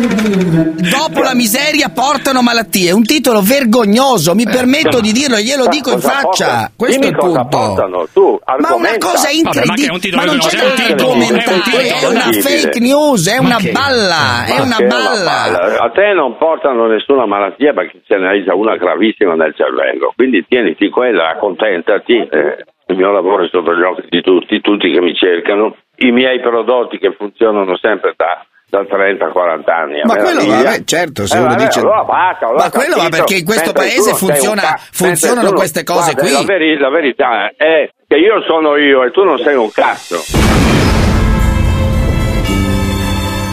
Dopo la miseria portano malattie. Un titolo vergognoso, mi permetto di dirlo, glielo dico in faccia. Questo è il punto. portano, tu, Ma una cosa ma incredibile. titolo Ma non c'è da argomentare, è una fake news, è Ma una balla, è Ma una balla. A te non portano nessuna malattia perché ce ne hai già una gravissima nel cervello. Quindi tieniti quella, accontentati. Eh, il mio lavoro è sotto gli occhi di tutti, tutti che mi cercano. I miei prodotti che funzionano sempre da, da 30-40 anni. a Ma quello va, certo, se Eh, uno vabbè, dice... allora basta, allora Ma quello va perché in questo paese funziona- ca- funzionano tu- queste cose guarda, qui. La, veri- la verità è che io sono io e tu non sei un cazzo.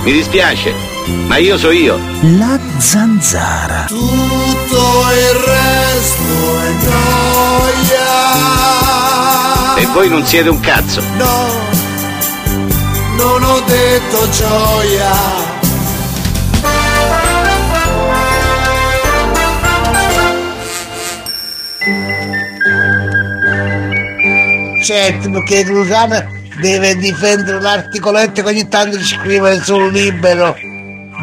Mi dispiace, ma io so io. La zanzara. Tutto il resto è noia. E voi non siete un cazzo. No, non ho detto gioia. Certo, perché Luciano deve difendere l'articoletto che ogni tanto scrive sul libero.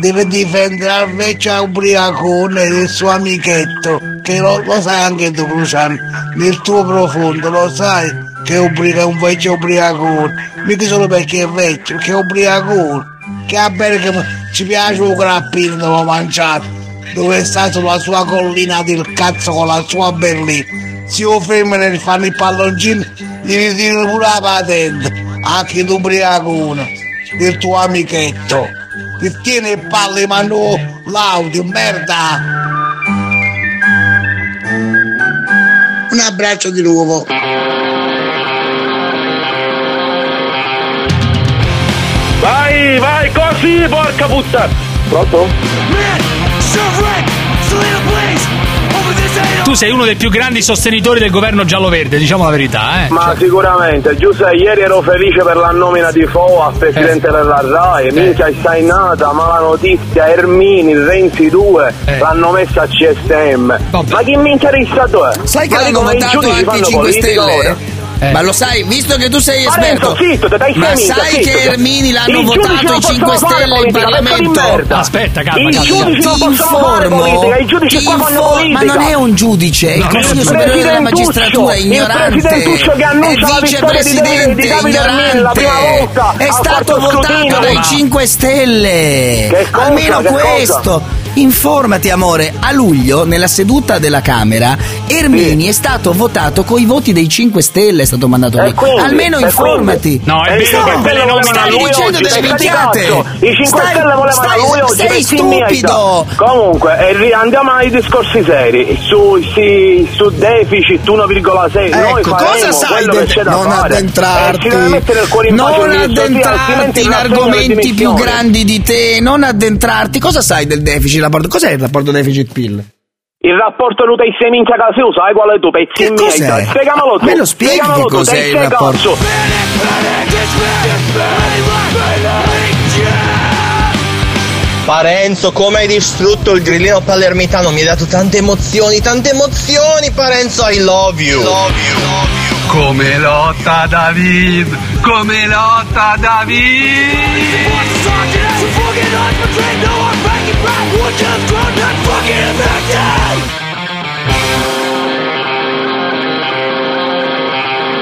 Deve difendere invece a Ubriacone il suo amichetto, che lo, lo sai anche tu Luciano, nel tuo profondo lo sai che è un vecchio ubriacone, mica solo perché è vecchio, che è ubriacone, che a bene che ci piace un grappino dove ho mangiato, dove sta sulla sua collina del cazzo con la sua berlina. Se o femmine gli fanno il palloncino, gli ritirano pure la patente, anche l'ubriacone, del tuo amichetto. Ti tiene il palle ma no l'audio, merda! Un abbraccio di nuovo. Vai, vai così, porca puttana! Pronto? Tu sei uno dei più grandi sostenitori del governo giallo-verde, diciamo la verità, eh. Ma sicuramente, Giuseppe, ieri ero felice per la nomina di Foa a presidente della RAI, minchia è nata, ma la notizia Ermini, Renzi 2 Eh. l'hanno messa a CSM. Vabbè. Ma chi minchia rissa tu è? Sai che Ma i votato giudici anche i fanno 5 politica Stelle? ora? Eh. Ma lo sai, visto che tu sei Ma esperto, zitto, dai ma sai zitto, che. Ermini l'hanno I votato non i 5 possono fare Stelle in Parlamento? merda. Aspetta, calma, I calma. giudici non Ti possono fare informo, politica, i giudici ti qua fanno informo- politica. ma non è un giudice, è il Non è un Consiglio. Superiore della Magistratura, ignorante, è vicepresidente, ignorante, è stato votato dai Ma- 5 Stelle, almeno questo. Informati amore, a luglio nella seduta della Camera Ermini è stato votato con i voti dei 5 Stelle, è stato mandato lì. quindi? Almeno informati. No, è vero i che cinque per le Stelle nomine volevano Stai lui dicendo oggi, delle minchiate. I 5 Stai- Stelle volevano stai- lui oggi, sei stupido. Comunque, andiamo ai discorsi seri. Su, sì, su deficit 1,6. noi Ecco, faremo cosa sai che da non fare. addentrarti, non sì, addentrarti in argomenti più grandi di te, non addentrarti. Cosa sai del deficit? Rapporto? Cos'è il rapporto deficit-PIL? Il rapporto tu sei minchia casi, lo sai qual è tu, pezzi Che in cos'è? merda. Spiegamelo tu. Me lo spieghi che cos'è il rapporto? Parenzo, come hai distrutto il grillino palermitano? Mi hai dato tante emozioni, tante emozioni, Parenzo, I love you. Love you, love you. Come lotta David, come lotta David. We fucking eyes betrayed, no I'm backing back We're just grown, not fucking infected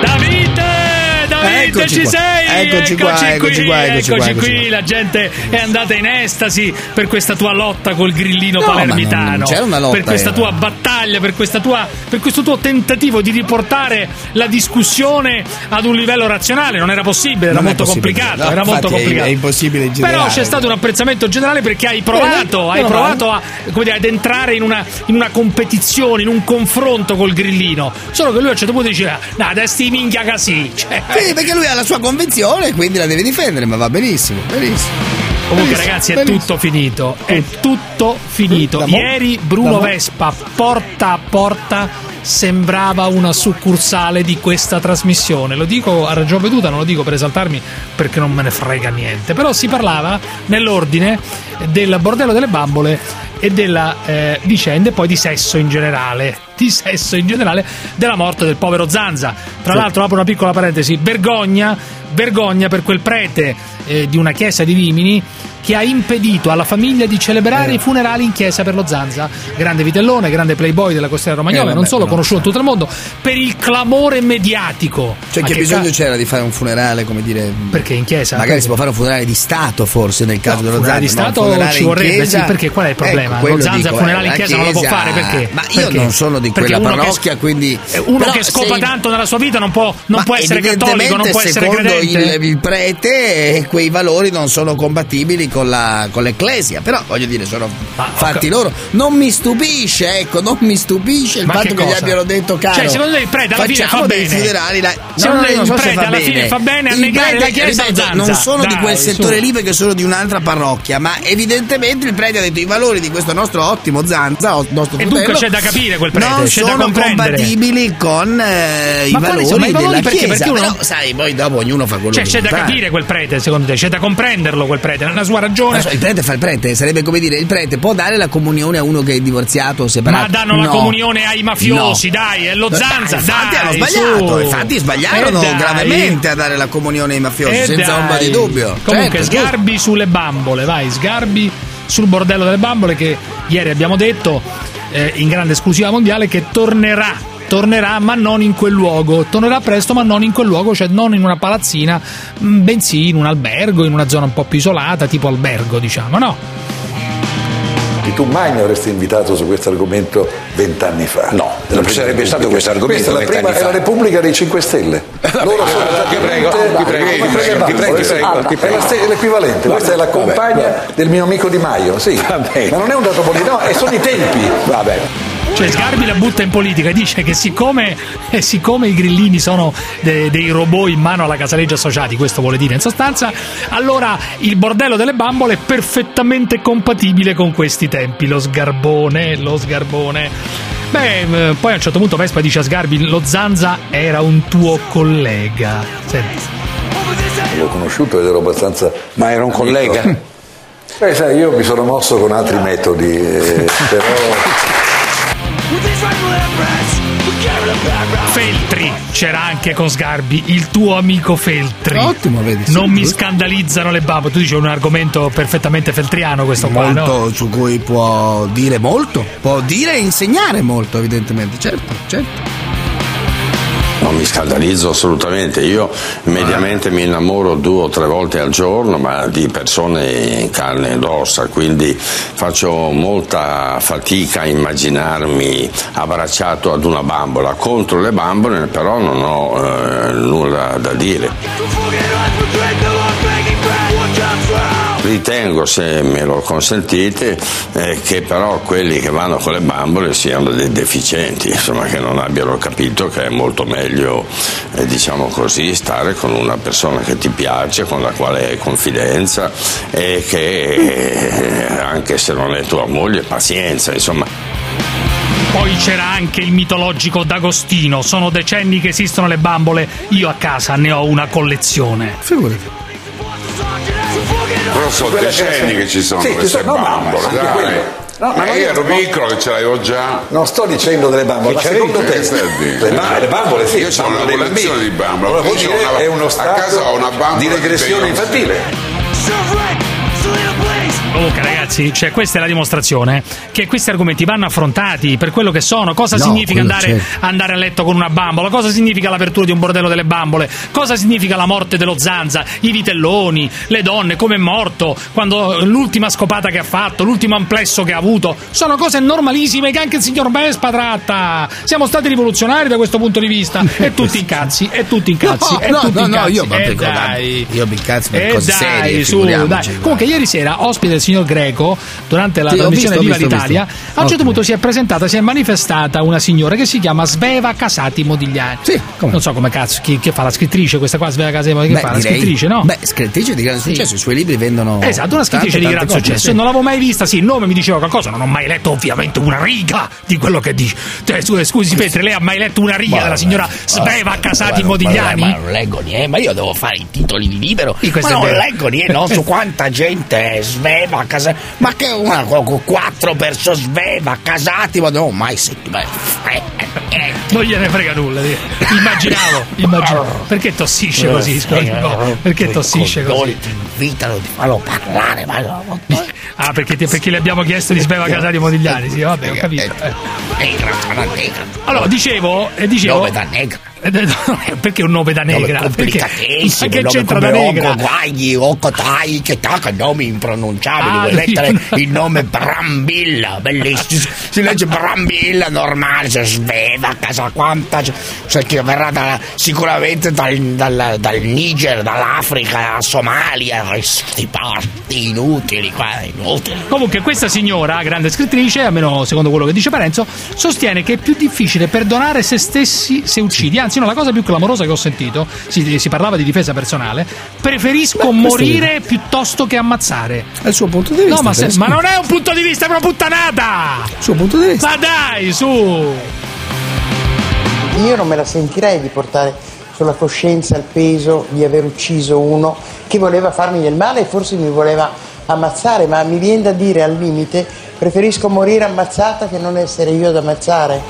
Davide! Davide Eccoci ci sei! Eccoci eccoci qua, eccoci qua, eccoci qui. qua. La gente è andata in estasi per questa tua lotta col grillino No, palermitano. lotta, per questa era. tua battaglia, per, questa tua, per questo tuo tentativo di riportare la discussione ad un livello razionale. Non era possibile, era Non molto possibile. complicato. No, era molto è- complicato. è impossibile Però generare. c'è stato un apprezzamento generale perché hai Eh, provato, hai meno provato a, dire, ad entrare in una, in una competizione, in un confronto col grillino. Solo che lui a un certo punto diceva: No, adesso ti minchia così. Cioè, Sì, perché lui ha la sua convinzione e quindi la deve difendere, ma va benissimo, benissimo. Comunque, Benissimo, ragazzi, è benissimo. tutto finito. È tutto finito. Ieri Bruno Vespa, porta a porta, sembrava una succursale di questa trasmissione. Lo dico a ragion veduta, non lo dico per esaltarmi perché non me ne frega niente. Però si parlava nell'ordine del bordello delle bambole e della eh, vicenda e poi di sesso in generale. Di sesso in generale della morte del povero Zanza. Tra l'altro, apro una piccola parentesi: vergogna vergogna per quel prete eh, di una chiesa di Rimini che ha impedito alla famiglia di celebrare Eh. i funerali in chiesa per lo Zanza. Grande vitellone, grande playboy della costiera romagnola, Eh, non solo conosciuto in tutto il mondo, per il clamore mediatico. Cioè, che, che bisogno ca- c'era di fare un funerale, come dire. Perché in chiesa? Magari si può fare un funerale di Stato, forse, nel caso No, dello funerale Zanza. di Stato funerale ci vorrebbe, chiesa- sì, perché qual è il problema? Ecco, Lo Zanza dico, funerale eh, in la chiesa non lo può fare, perché? Ma io Perché? non sono di Perché quella parrocchia, quindi. Eh, Uno però che scopa se- tanto nella sua vita non può, non Ma può essere cattolico, non può essere secondo credente. il, il prete eh, quei valori non sono compatibili con, la, con l'ecclesia però voglio dire sono fatti loro non mi stupisce ecco non mi stupisce il Ma fatto che che, gli abbiano detto caro Cioè, secondo te il prete alla fine fa bene? funerali dai. Secondo no, te il so prete alla bene. fine fa bene a Il negare prete, la Chiesa ripeto, non sono di Dai, quel settore su. lì perché sono di un'altra parrocchia ma evidentemente il prete ha detto i valori di questo nostro ottimo Zanza nostro E dunque c'è da capire quel prete, non c'è da sono compatibili con eh, i Ma valori sono i valori? della Perché? chiesa Perché uno- però sai poi dopo ognuno fa quello Cioè, che c'è da vuole fare. capire quel prete, secondo te, c'è da comprenderlo quel prete, una sua ragione. So, il prete fa il prete, sarebbe come dire il prete può dare la comunione a uno che è divorziato o separato. Ma danno la No. comunione ai mafiosi, No. dai, è lo Dai, Zanza, infatti dai, hanno sbagliato, su. infatti sbagliarono Eh, dai. gravemente a dare la comunione ai mafiosi, Eh, senza dai. ombra di dubbio. Comunque, Certo, sgarbi sulle bambole, vai, sgarbi sul bordello delle bambole che ieri abbiamo detto eh, in grande esclusiva mondiale che tornerà. Tornerà ma non in quel luogo, tornerà presto ma non in quel luogo, cioè non in una palazzina, mh, bensì in un albergo, in una zona un po' più isolata, tipo albergo diciamo, no? E tu mai mi avresti invitato su questo argomento vent'anni fa? No, non ci sarebbe stato questo argomento Questa è la prima, è la Repubblica dei 5 Stelle. Loro sono ti prego, ti prego, ti prego, ti È l'equivalente, questa è la compagna del mio amico Di Maio, sì. Ma non è un dato politico, no, e sono i tempi. Vabbè. Cioè Sgarbi la butta in politica e dice che siccome, eh, siccome i grillini sono de- dei robot in mano alla Casaleggio associati, questo vuole dire in sostanza, allora il bordello delle bambole è perfettamente compatibile con questi tempi. Lo sgarbone, lo sgarbone. Beh, eh, poi a un certo punto Vespa dice a Sgarbi, lo Zanza era un tuo collega. Senti. L'ho conosciuto ed ero abbastanza. Ma era un collega? Beh, sai, io mi sono mosso con altri metodi, eh, però. Feltri c'era anche con Sgarbi, il tuo amico Feltri. Ottimo, vedi, non mi scandalizzano le bambole. Tu dici un argomento perfettamente feltriano questo qua, no? molto su cui può dire molto, può dire e insegnare molto, evidentemente, certo, certo. Non mi scandalizzo assolutamente, io mediamente mi innamoro due o tre volte al giorno, ma di persone in carne ed ossa, quindi faccio molta fatica a immaginarmi abbracciato ad una bambola. Contro le bambole però non ho eh, nulla da dire. Ritengo, se me lo consentite, eh, che però quelli che vanno con le bambole siano dei deficienti, insomma, che non abbiano capito che è molto meglio, eh, diciamo così, stare con una persona che ti piace, con la quale hai confidenza e che, eh, anche se non è tua moglie, pazienza, insomma. Poi c'era anche il mitologico D'Agostino. Sono decenni che esistono le bambole. Io a casa ne ho una collezione. Figurati. Però sono Quella decenni che- che ci sono Sì, ci queste sono- no, ma- bambole, ma anche dai. No, ma io ero no- piccolo che ce l'avevo già. Non sto dicendo delle bambole, ma Che secondo c'è? te a le, ba- le bambole sì, Io c'ho fanno una collezione di bambole. Allora vuol dire è uno a stato casa ho una bambola di regressione infantile. Comunque, ragazzi, cioè, questa è la dimostrazione che questi argomenti vanno affrontati per quello che sono. Cosa No, significa andare, andare a letto con una bambola? Cosa significa l'apertura di un bordello delle bambole? Cosa significa la morte dello Zanza? I vitelloni, le donne, come è morto, quando l'ultima scopata che ha fatto, l'ultimo amplesso che ha avuto. Sono cose normalissime che anche il signor Vespa tratta. Siamo stati rivoluzionari da questo punto di vista. E tutti incazzi, e tutti incazzi, No, e no, tutti no, no, incazzi. io proprio Eh, dai. io mi incazzo per Eh, cose dai, serie, su, dai. Comunque, ieri sera, ospite signor Greco, durante la Sì, trasmissione visto, Viva visto, l'Italia, visto. a un certo Ottimo. punto si è presentata, si è manifestata una signora che si chiama Sveva Casati Modigliani. Sì, come? Non so come cazzo, chi, che fa la scrittrice, questa qua Sveva Casati Modigliani, che fa la direi- scrittrice, no? Beh, scrittrice di grande Sì. successo, i suoi libri vendono. Esatto, una scrittrice tante, di tante gran copie, successo. sì. Non l'avevo mai vista, sì, il nome mi diceva qualcosa, non ho mai letto ovviamente una riga di quello che dice. Cioè, scusi, Petri, lei ha mai letto una riga della signora Sveva Casati Modigliani? Ma non leggo niente, ma io devo fare i titoli di libero. Sì, ma è non leggo niente, non so quanta gente sveva casa. Ma che una con quattro persone sveva, casati, ma no, mai sentito. Non gliene frega nulla. di- Immaginavo, immaginavo. Perché tossisce così? scusi? No, perché tossisce così? Ti invitano, ti fanno parlare, ma no. Ah, perché, ti- perché le abbiamo chiesto di Sveva Casati Modigliani? Sì, vabbè, ho capito. Eh. Allora, dicevo, eh, dicevo Nome da negra. Eh, no, perché un nome da negra? Nome Perché, ma che c'entra da negra? Ogo, Guagli, Ocotai, che tacca, nomi impronunciabili, Ah, vuoi mettere no. il nome Brambilla, bellissimo, si legge Brambilla, normale, si sveva casa quanta, cioè che verrà da- sicuramente dal, dal, dal Niger, dall'Africa, Somalia, questi parti inutili qua, inutili. Comunque questa signora, grande scrittrice, almeno secondo quello che dice Parenzo, sostiene che è più difficile perdonare se stessi se uccidi. Anzi, no, la cosa più clamorosa che ho sentito, si, si parlava di difesa personale, preferisco Beh, morire piuttosto che ammazzare. È il suo punto di vista. No, ma, se- ma non è un punto di vista, è una puttanata! Il suo punto di vista. Ma dai, su! Io non me la sentirei di portare sulla coscienza il peso di aver ucciso uno che voleva farmi del male e forse mi voleva ammazzare, ma mi viene da dire al limite preferisco morire ammazzata che non essere io ad ammazzare.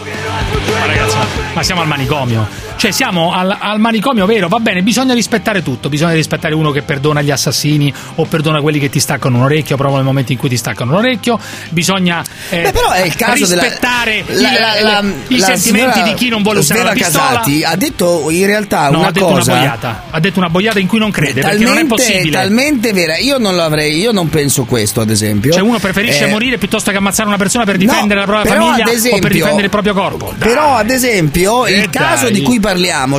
Ma ragazzi, ma siamo al manicomio. Cioè, siamo al, al manicomio vero, va bene, bisogna rispettare tutto. Bisogna rispettare uno che perdona gli assassini o perdona quelli che ti staccano un orecchio, proprio nel momento in cui ti staccano un orecchio. Bisogna eh, Beh, però è il caso della- rispettare la- il- la- la- i la sentimenti di chi non vuole usare la pistola. Casati ha detto in realtà No, una ha detto cosa una boiata. Ha detto una boiata in cui non crede, perché non è possibile. talmente vera. Io non l'avrei, io non penso questo, ad esempio. Cioè, uno preferisce Eh, morire piuttosto che ammazzare una persona per difendere la propria famiglia esempio- o per difendere il proprio corpo. Dai. Però, ad esempio, Eh, il caso dai. di cui parliamo,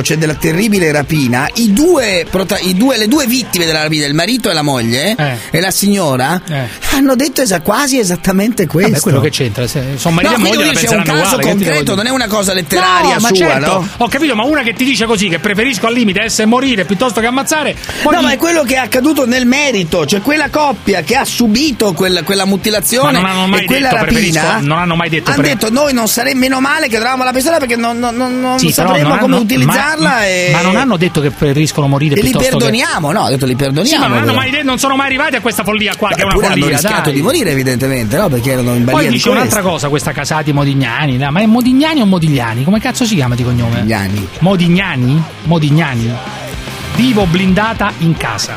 cioè della terribile rapina, i due, prota- i due- le due vittime della rapina, il marito e la moglie Eh. e la signora, Eh. hanno detto esa- quasi esattamente questo. Vabbè, quello che c'entra, sono marito No, e moglie c'è un caso uguale, concreto, non è una cosa letteraria no, ma sua, certo, no? Ho capito, ma una che ti dice così che preferisco al limite essere morire piuttosto che ammazzare. No, di- ma è quello che è accaduto nel merito, cioè quella coppia che ha subito quella, quella mutilazione Ma non hanno mai e quella detto rapina. non hanno mai detto Hanno pre- detto noi non saremmo meno male che dovevamo la pistola perché non, non- non- non Sì, sapremmo come utilizzarla ma, e... ma non hanno detto che preferiscono morire e li perdoniamo, no, ha detto li che perdoniamo. Sì, ma non, mai non sono mai arrivati a questa follia qua, che è una Eppure hanno follia. rischiato dai. di morire evidentemente, no? Perché erano in balia Poi di dice un'altra cosa questa Casati Modignani, no, ma è Modignani o Modigliani? Come cazzo si chiama di cognome? Modigliani. Modignani? Modignani. Vivo blindata in casa.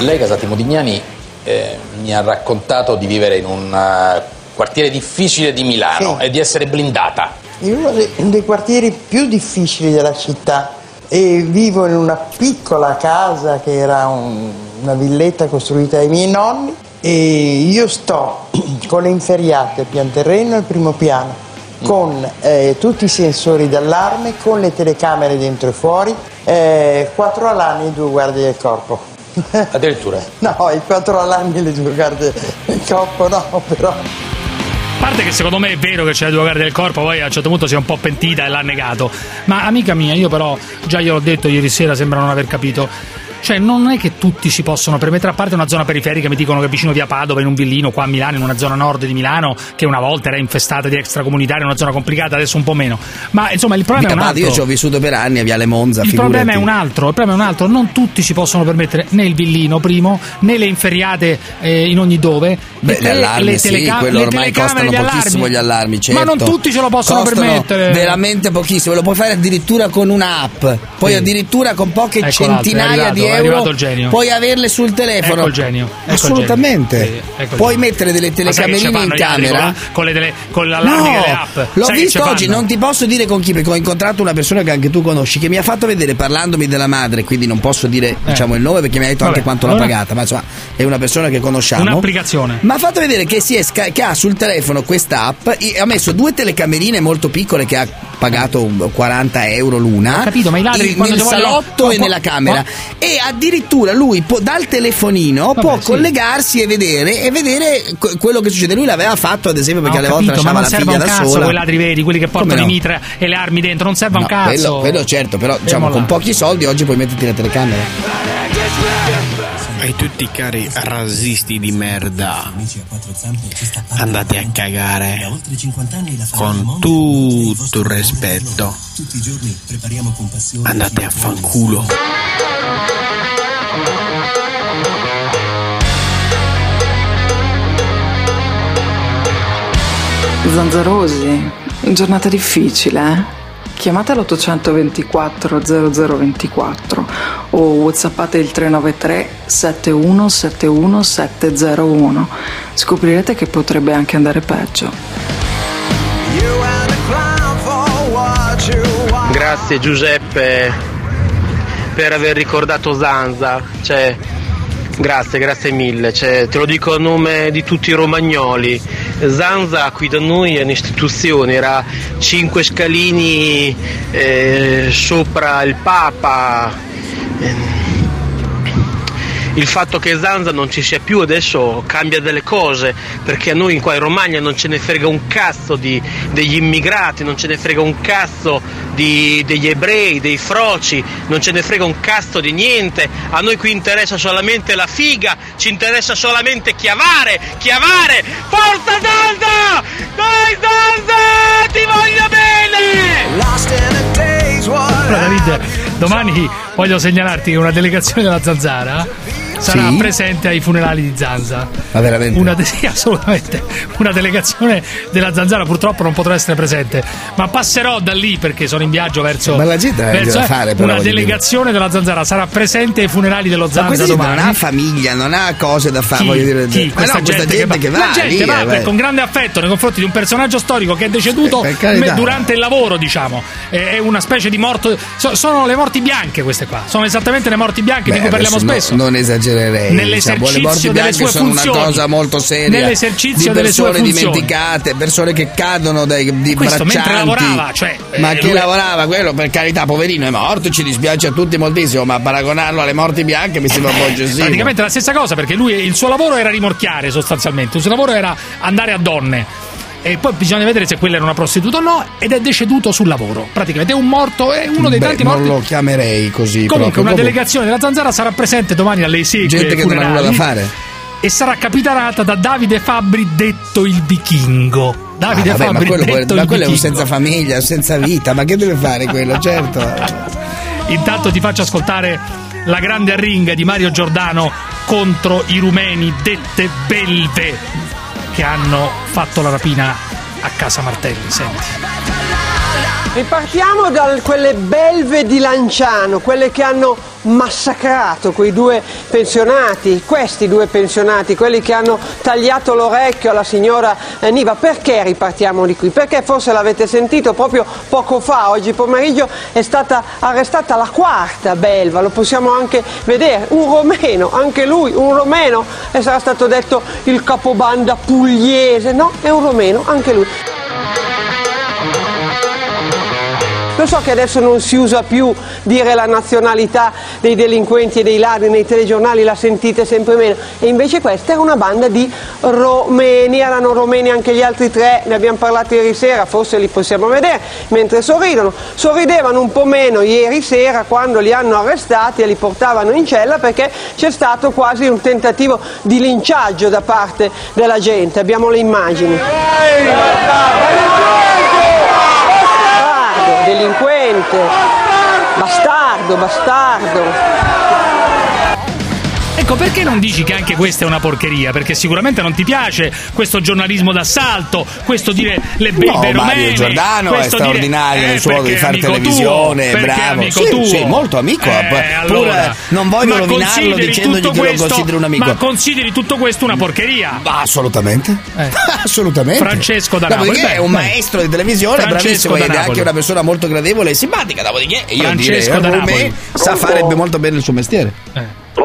Lei, Casati Modignani, eh, mi ha raccontato di vivere in un eh, quartiere difficile di Milano Sì. e di essere blindata. In uno dei, quartieri più difficili della città e vivo in una piccola casa che era un- una villetta costruita dai miei nonni e io sto con le inferriate al pian terreno e al primo piano con eh, tutti i sensori d'allarme, con le telecamere dentro e fuori, eh, quattro allarmi e due guardie del corpo. Addirittura. No, i quattro allarmi e le due guardie del corpo no, però... Parte che secondo me è vero che c'è due guardie del corpo, poi a un certo punto si è un po' pentita e l'ha negato. Ma amica mia, io però, già gliel'ho detto ieri sera, sembra non aver capito. Cioè, non è che tutti si possono permettere, a parte una zona periferica, mi dicono che vicino via Padova, in un villino, qua a Milano, in una zona nord di Milano, che una volta era infestata di extracomunitari, una zona complicata, adesso un po' meno. Ma insomma, il problema Mica è un Padova, altro. io ci ho vissuto per anni a Viale Monza, Il figurati. problema è un altro, il problema è un altro, non tutti si possono permettere né il villino primo, né le inferriate eh, in ogni dove. Beh, le allarmi le sì, telecam- quello le ormai costano gli pochissimo gli allarmi, certo. Ma non tutti ce lo possono Costano permettere. Veramente pochissimo, lo puoi fare addirittura con un'app, poi Sì. addirittura con poche Ecco è centinaia di è euro arrivato il genio. puoi averle sul telefono. Ecco il genio. ecco il Assolutamente. genio. Sì, ecco il puoi genio. mettere delle telecamerine in camera. Con, le tele, con l'allarme No, delle app. l'ho Sai visto oggi, non ti posso dire con chi, perché ho incontrato una persona che anche tu conosci, che mi ha fatto vedere parlandomi della madre, quindi non posso dire diciamo, il nome perché mi ha detto Eh. Vabbè, anche quanto l'ha pagata, ma insomma è una persona che conosciamo. Un'applicazione. Ma ha fatto vedere che, si è sca- che ha sul telefono questa app, i- ha messo due telecamerine molto piccole che ha pagato un 40 euro l'una. Ho capito, ma i ladri nel ti vogliono- salotto e nella camera. ma- E addirittura lui può- dal telefonino Vabbè, può sì. collegarsi e vedere, e vedere que- quello che succede. Lui l'aveva fatto, ad esempio, perché alle volte lasciava non la serve figlia un da cazzo sola. quei ladri veri, quelli che portano no? i mitra e le armi dentro, non serve un No, cazzo. quello, quello certo, però diciamo Fermo con là. pochi soldi oggi puoi metterti le telecamere. E tutti i cari razzisti di merda, andate a cagare con tutto il rispetto. Andate a fanculo. Zanzarosi, giornata difficile, eh? Chiamate l'824 0024 o whatsappate il 393 7171 701. Scoprirete che potrebbe anche andare peggio. Grazie Giuseppe per aver ricordato Zanza. Cioè, grazie, grazie mille. Cioè, te lo dico a nome di tutti i romagnoli. Zanza qui da noi è un'istituzione, era cinque scalini eh, sopra il Papa. Eh, il fatto che Zanza non ci sia più adesso cambia delle cose perché a noi qua in Romagna non ce ne frega un cazzo di, degli immigrati, non ce ne frega un cazzo di, degli ebrei, dei froci, non ce ne frega un cazzo di niente, a noi qui interessa solamente la figa, ci interessa solamente chiavare, chiavare, forza Zanza! Dai Zanza! Ti voglio bene! Allora, David, domani voglio segnalarti che una delegazione della Zanzara sarà Sì? presente ai funerali di Zanza. Ma veramente? Una, de- sì, assolutamente. Una delegazione della Zanzara purtroppo non potrà essere presente, ma passerò da lì perché sono in viaggio verso. Ma la gente verso- da fare, però, Una delegazione della Zanzara sarà presente ai funerali dello Ma Zanza questa gente non domani. ha famiglia, non ha cose da fare, Chi? voglio dire. Chi? Ma Questa, no, questa gente, che va, va, la gente va per- con grande affetto nei confronti di un personaggio storico che è deceduto me- durante il lavoro, diciamo. È una specie di morto. so- sono le morti bianche queste qua. Sono esattamente le morti bianche di Beh, cui parliamo adesso no- spesso. non esagererei. Nell'esercizio diciamo, le morti bianche sono funzioni. una cosa molto seria. Nell'esercizio di persone dimenticate, persone che cadono dai di Questo mentre braccianti. lavorava, cioè, ma eh, chi lui- lavorava quello per carità, poverino, è morto, ci dispiace a tutti moltissimo, ma paragonarlo alle morti bianche mi sembra un po' eccessivo. Praticamente la stessa cosa perché lui il suo lavoro era rimorchiare sostanzialmente, il suo lavoro era andare a donne. E poi bisogna vedere se quella era una prostituta o no, ed è deceduto sul lavoro. Praticamente è un morto, è uno dei Beh, tanti non morti. lo chiamerei così. Comunque, una Proprio delegazione della Zanzara sarà presente domani alle esequie Gente che non ha nulla da fare. E sarà capitanata da Davide Fabbri, detto il vichingo. Davide Ah, vabbè, ma Fabbri, quello, detto ma il quello è un vichingo. senza famiglia, senza vita, ma che deve fare quello? Certo. Intanto ti faccio ascoltare la grande arringa di Mario Giordano contro i rumeni dette belve che hanno fatto la rapina a casa Martelli. Senti. Ripartiamo da quelle belve di Lanciano, quelle che hanno massacrato quei due pensionati, questi due pensionati, quelli che hanno tagliato l'orecchio alla signora eh, Niva. Perché ripartiamo di qui? Perché forse l'avete sentito proprio poco fa, oggi pomeriggio è stata arrestata la quarta belva, lo possiamo anche vedere, un romeno, anche lui, un romeno, e sarà stato detto il capobanda pugliese, no, è un romeno, anche lui. Lo so che adesso non si usa più dire la nazionalità dei delinquenti e dei ladri nei telegiornali, la sentite sempre meno. E invece questa era una banda di romeni, erano romeni anche gli altri tre, ne abbiamo parlato ieri sera, forse li possiamo vedere, mentre sorridono. Sorridevano un po' meno ieri sera quando li hanno arrestati e li portavano in cella perché c'è stato quasi un tentativo di linciaggio da parte della gente. Abbiamo le immagini. Bastardo, delinquente, bastardo, bastardo. Ecco, perché non dici che anche questa è una porcheria? Perché sicuramente non ti piace questo giornalismo d'assalto, questo dire le belve No, Mario romene. Giordano è straordinario dire, nel eh, suo modo di fare televisione, tuo, bravo. amico Sì, tuo. sì, molto amico, Eh, allora, non voglio rovinarlo dicendogli che lo considero un amico. Ma consideri tutto questo una porcheria? Ma assolutamente. Assolutamente. Francesco da Napoli. Dopodiché Beh, è un beh. maestro di televisione, Francesco bravissimo, da ed è Napoli. anche una persona molto gradevole e simpatica. Dopodiché io Francesco direi, da eh, Napoli. Rumè sa fare molto bene il suo mestiere.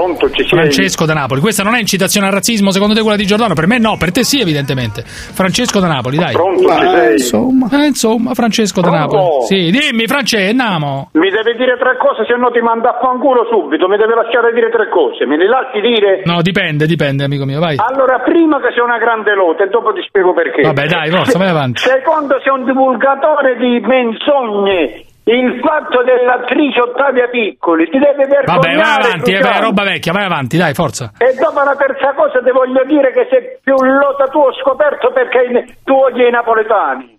Pronto, ci sei? Francesco da Napoli. Questa non è incitazione al razzismo, secondo te quella di Giordano? Per me no, per te sì, evidentemente. Francesco da Napoli, dai. Pronto, ci sei? Insomma, eh, insomma Francesco da? Napoli. Sì, dimmi, Francesco, andiamo. Mi deve dire tre cose, se no ti manda a fanculo subito. Mi deve lasciare dire tre cose. Me le lasci dire? No, dipende, dipende, amico mio, vai. Allora, prima che sei una grande lotta e dopo ti spiego perché. Vabbè, dai, forza, vai avanti. Secondo, sei un divulgatore di menzogne. Il fatto dell'attrice Ottavia Piccoli ti deve vergognare. Vabbè, vai avanti, eh, vai, roba vecchia, vai avanti, dai, forza. E dopo la terza cosa ti voglio dire che sei più lota tu ho scoperto perché tu odi i napoletani.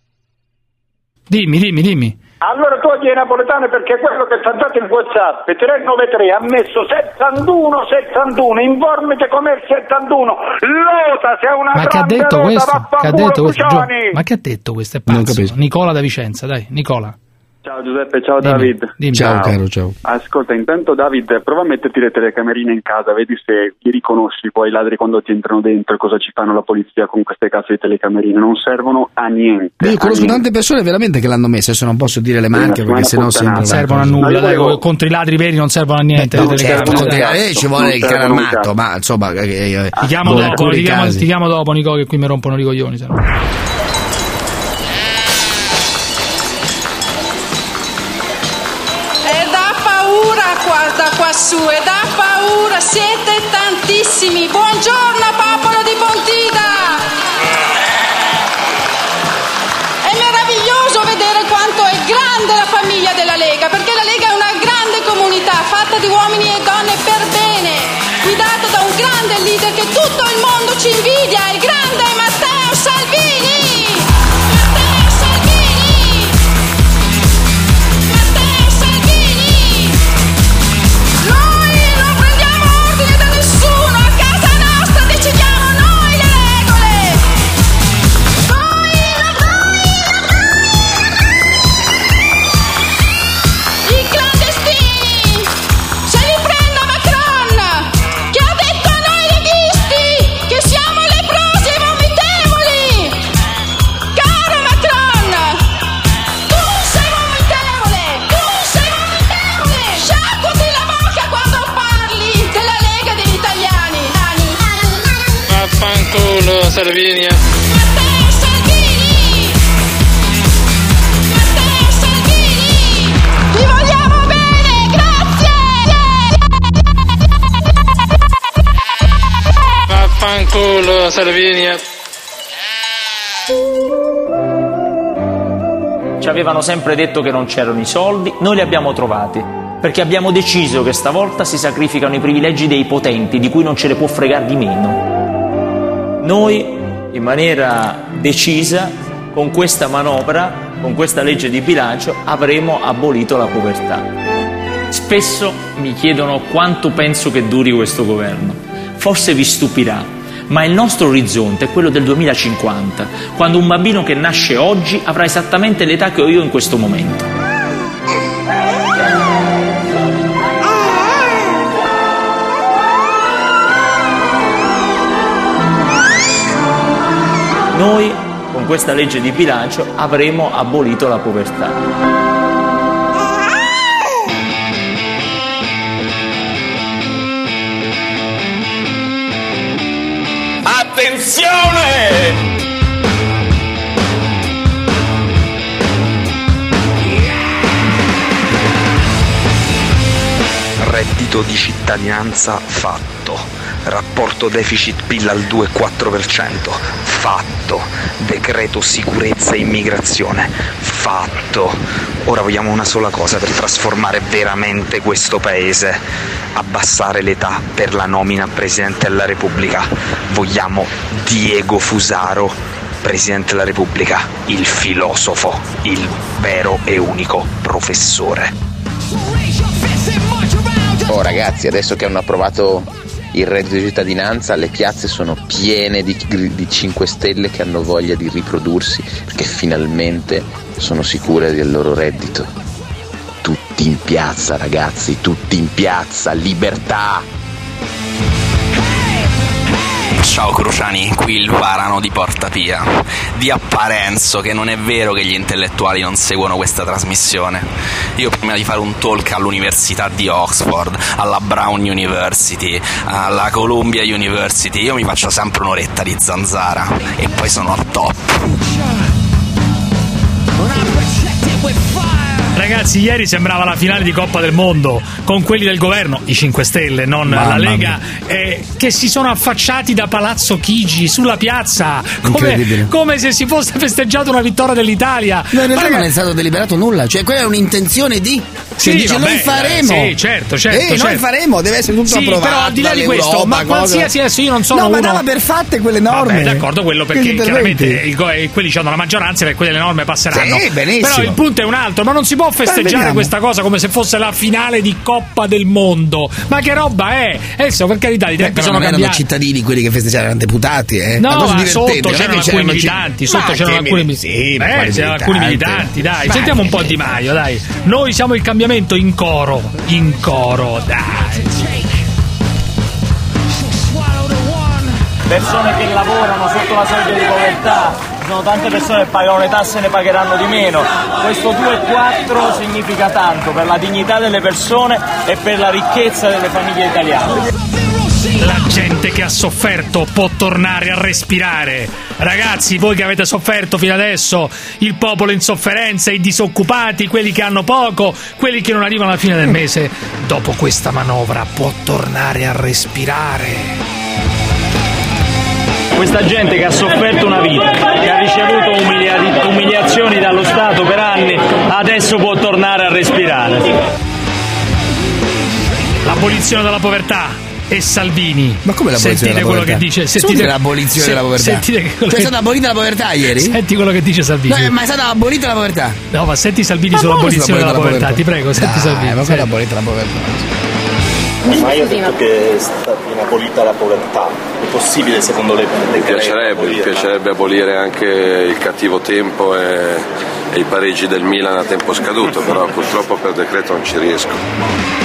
Dimmi, dimmi, dimmi. Allora togli i napoletani perché quello che sta dato in WhatsApp 393 ha messo 71 71 informati come il 71 Lota sei una Ma che ha grande detto lota, questo? Che ha detto questo? Ma che ha detto questo? È pazzo. Nicola da Vicenza, dai, Nicola. Ciao Giuseppe, ciao Dimmi, David. dimmi. Ciao, caro, ciao. Ascolta, intanto David, prova a metterti le telecamerine in casa, vedi se li riconosci poi i ladri quando ti entrano dentro e cosa ci fanno la polizia con queste case di telecamerine. Non servono a niente. Io conosco niente. tante persone veramente che l'hanno messa, adesso non posso dire le marche perché sennò sembra servono a nulla, dai, contro i ladri veri non servono a niente. No, le certo, telecamere. eh, ci vuole il carro armato, ma insomma... eh, eh, Ti chiamo in dopo, ti chiamo, ti chiamo dopo Nico che qui mi rompono i coglioni. se no. Da quassù, e dà paura, siete tantissimi. Buongiorno Vaffanculo, Salvini. eh. Ci avevano sempre detto che non c'erano i soldi, noi li abbiamo trovati. Perché abbiamo deciso che stavolta si sacrificano i privilegi dei potenti, di cui non ce ne può fregare di meno. Noi, in maniera decisa, con questa manovra, con questa legge di bilancio, avremo abolito la povertà. Spesso mi chiedono quanto penso che duri questo governo. Forse vi stupirà, ma il nostro orizzonte è quello del 2050, quando un bambino che nasce oggi avrà esattamente l'età che ho io in questo momento. Noi, con questa legge di bilancio, avremo abolito la povertà. Attenzione! Reddito di cittadinanza fatto. Rapporto deficit PIL al 2,4%. Fatto. Decreto sicurezza e immigrazione. Fatto. Ora vogliamo una sola cosa per trasformare veramente questo paese. Abbassare l'età per la nomina a Presidente della Repubblica. Vogliamo Diego Fusaro, Presidente della Repubblica, il filosofo, il vero e unico professore. Oh ragazzi, adesso che hanno approvato il reddito di cittadinanza, le piazze sono piene di, di 5 Stelle che hanno voglia di riprodursi perché finalmente sono sicure del loro reddito. Tutti in piazza ragazzi, tutti in piazza, libertà! Ciao Cruciani, qui il varano di Porta Pia. Di apparenzo che non è vero che gli intellettuali non seguono questa trasmissione. Io prima di fare un talk all'Università di Oxford, alla Brown University, alla Columbia University, io mi faccio sempre un'oretta di zanzara e poi sono al top. Ragazzi, ieri sembrava la finale di Coppa del Mondo con quelli del governo, i 5 Stelle, non Mamma la Lega, eh, che si sono affacciati da Palazzo Chigi sulla piazza come, come se si fosse festeggiato una vittoria dell'Italia. No, in realtà Ma non è stato deliberato nulla, cioè quella è un'intenzione di. Sì, dice vabbè, noi faremo. sì, certo, certo, Eh, noi certo. faremo, deve essere tutto Sì, approvato. però al di là di questo, ma qualsiasi adesso io non sono No, ma uno- dava per fatte quelle norme. Vabbè, d'accordo, quello perché chiaramente il eh, quelli hanno la maggioranza e quelle le norme passeranno. Sì, benissimo. Però il punto è un altro, ma non si può festeggiare questa cosa come se fosse la finale di Coppa del Mondo. Ma che roba è? Adesso per carità i Beh, tempi però sono non erano cambiati. cittadini quelli che festeggiavano, erano deputati, eh. No, ma divertente, sotto c'erano alcuni militanti, sotto Ma c'erano alcuni mili- sì, eh, quali c'erano alcuni militanti, dai. Ma Sentiamo un po' Di Maio, dai. Noi siamo il cambiamento in coro, in coro, dai. persone che lavorano sotto la soglia di povertà, sono tante persone che pagano le tasse e ne pagheranno di meno. Questo 2,4 significa tanto per la dignità delle persone e per la ricchezza delle famiglie italiane. La gente che ha sofferto può tornare a respirare. Ragazzi, voi che avete sofferto fino adesso, il popolo in sofferenza, i disoccupati, quelli che hanno poco, quelli che non arrivano alla fine del mese, dopo questa manovra può tornare a respirare. Questa gente che ha sofferto una vita, che ha ricevuto umilia- umiliazioni dallo Stato per anni, adesso può tornare a respirare. L'abolizione della povertà e Salvini. Ma come l'abolizione Sentite della quello povertà? che dice. Sentite l'abolizione della povertà. Sentite quello Cioè, è che- stata abolita la povertà ieri? Senti quello che dice Salvini. No, eh, ma è stata abolita la povertà? No, ma senti Salvini Ma sull'abolizione è della povertà, abolita ti prego, senti Dai, Salvini. ma come è abolita la povertà? Ma io ho detto che è stata abolita la povertà. È possibile secondo lei Mi decreto piacerebbe, mi abolirla? piacerebbe abolire anche il cattivo tempo e, e i pareggi del Milan a tempo scaduto, però purtroppo per decreto non ci riesco.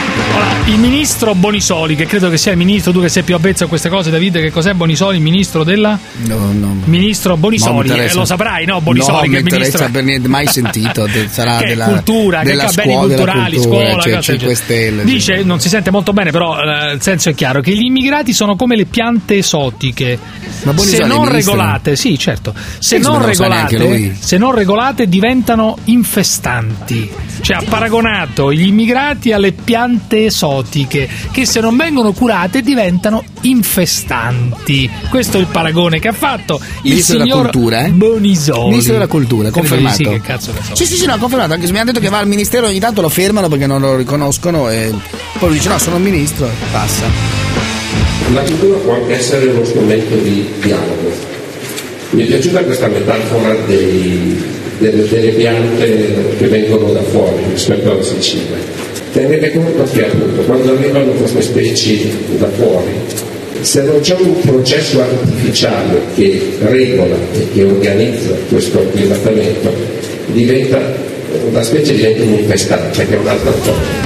Il ministro Bonisoli, che credo che sia il ministro, tu che sei più avvezzo a queste cose, Davide, che cos'è Bonisoli? Il ministro della. No, no. Ministro Bonisoli, eh, lo saprai, no? Bonisoli, no, che mi è ministro. per niente, mai sentito. Sarà che della cultura, che della ha beni culturali, cultura, scuola, cioè, cose del 5 genere. stelle. Dice, non si sente molto bene, però eh, il senso è chiaro, che gli immigrati sono come le piante esotiche. Ma Bonisoli se non regolate, sì, certo. Se non, regolate, se non regolate diventano infestanti. Cioè ha paragonato gli immigrati alle piante esotiche che se non vengono curate diventano infestanti. Questo è il paragone che ha fatto il Ministro della signor Cultura, eh? Bonisoli. Ministro della Cultura, confermato. Sì, che cazzo ne so. Sì, sì, sì, no, confermato, anche se mi hanno detto che va al ministero ogni tanto lo fermano perché non lo riconoscono e poi lui dice no, sono il ministro e passa. La cultura può anche essere uno strumento di dialogo. Mi è piaciuta questa metafora dei- delle, delle piante che vengono da fuori rispetto alla Sicilia. Tenete conto che appunto quando arrivano queste specie da fuori, se non c'è un processo artificiale che regola e che organizza questo acclimatamento, diventa, una specie diventa un infestante, che è un'altra cosa.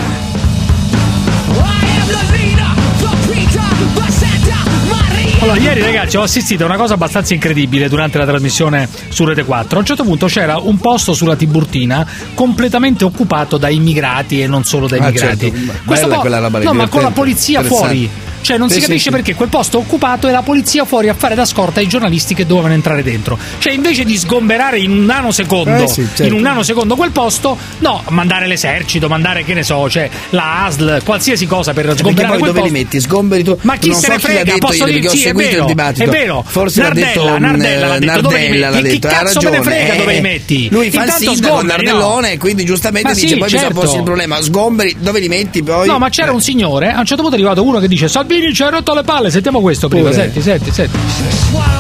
Allora, ieri ragazzi ho assistito a una cosa abbastanza incredibile durante la trasmissione su Rete 4. A un certo punto c'era un posto sulla Tiburtina completamente occupato da immigrati e non solo da Ah, immigrati. certo. Bella po- quella roba lì, No, ma con la polizia fuori. Cioè, non Sì, si capisce sì. perché quel posto occupato e la polizia fuori a fare da scorta ai giornalisti che dovevano entrare dentro. Cioè, invece di sgomberare in un nanosecondo, Eh, certo. in un nanosecondo quel posto, no, mandare l'esercito, mandare che ne so, cioè la ASL, qualsiasi cosa per Perché sgomberare poi quel dove li posto. metti? Sgomberi tu? Ma chi non se so ne chi l'ha frega? detto Posso dire perché sì, è vero, è vero. Forse l'ha Nardella, detto mm, Nardella l'ha detto, li Nardella l'ha? Chi detto, ha cazzo me ne frega dove Eh, li metti? Lui fa il sindaco? Nardellone e quindi giustamente dice poi bisogna certo. porsi il problema. Sgomberi, dove li metti poi? No, ma c'era un signore, a un certo punto è arrivato uno che dice Salvini ci ha rotto le palle, sentiamo questo prima, Pure. senti, senti, senti.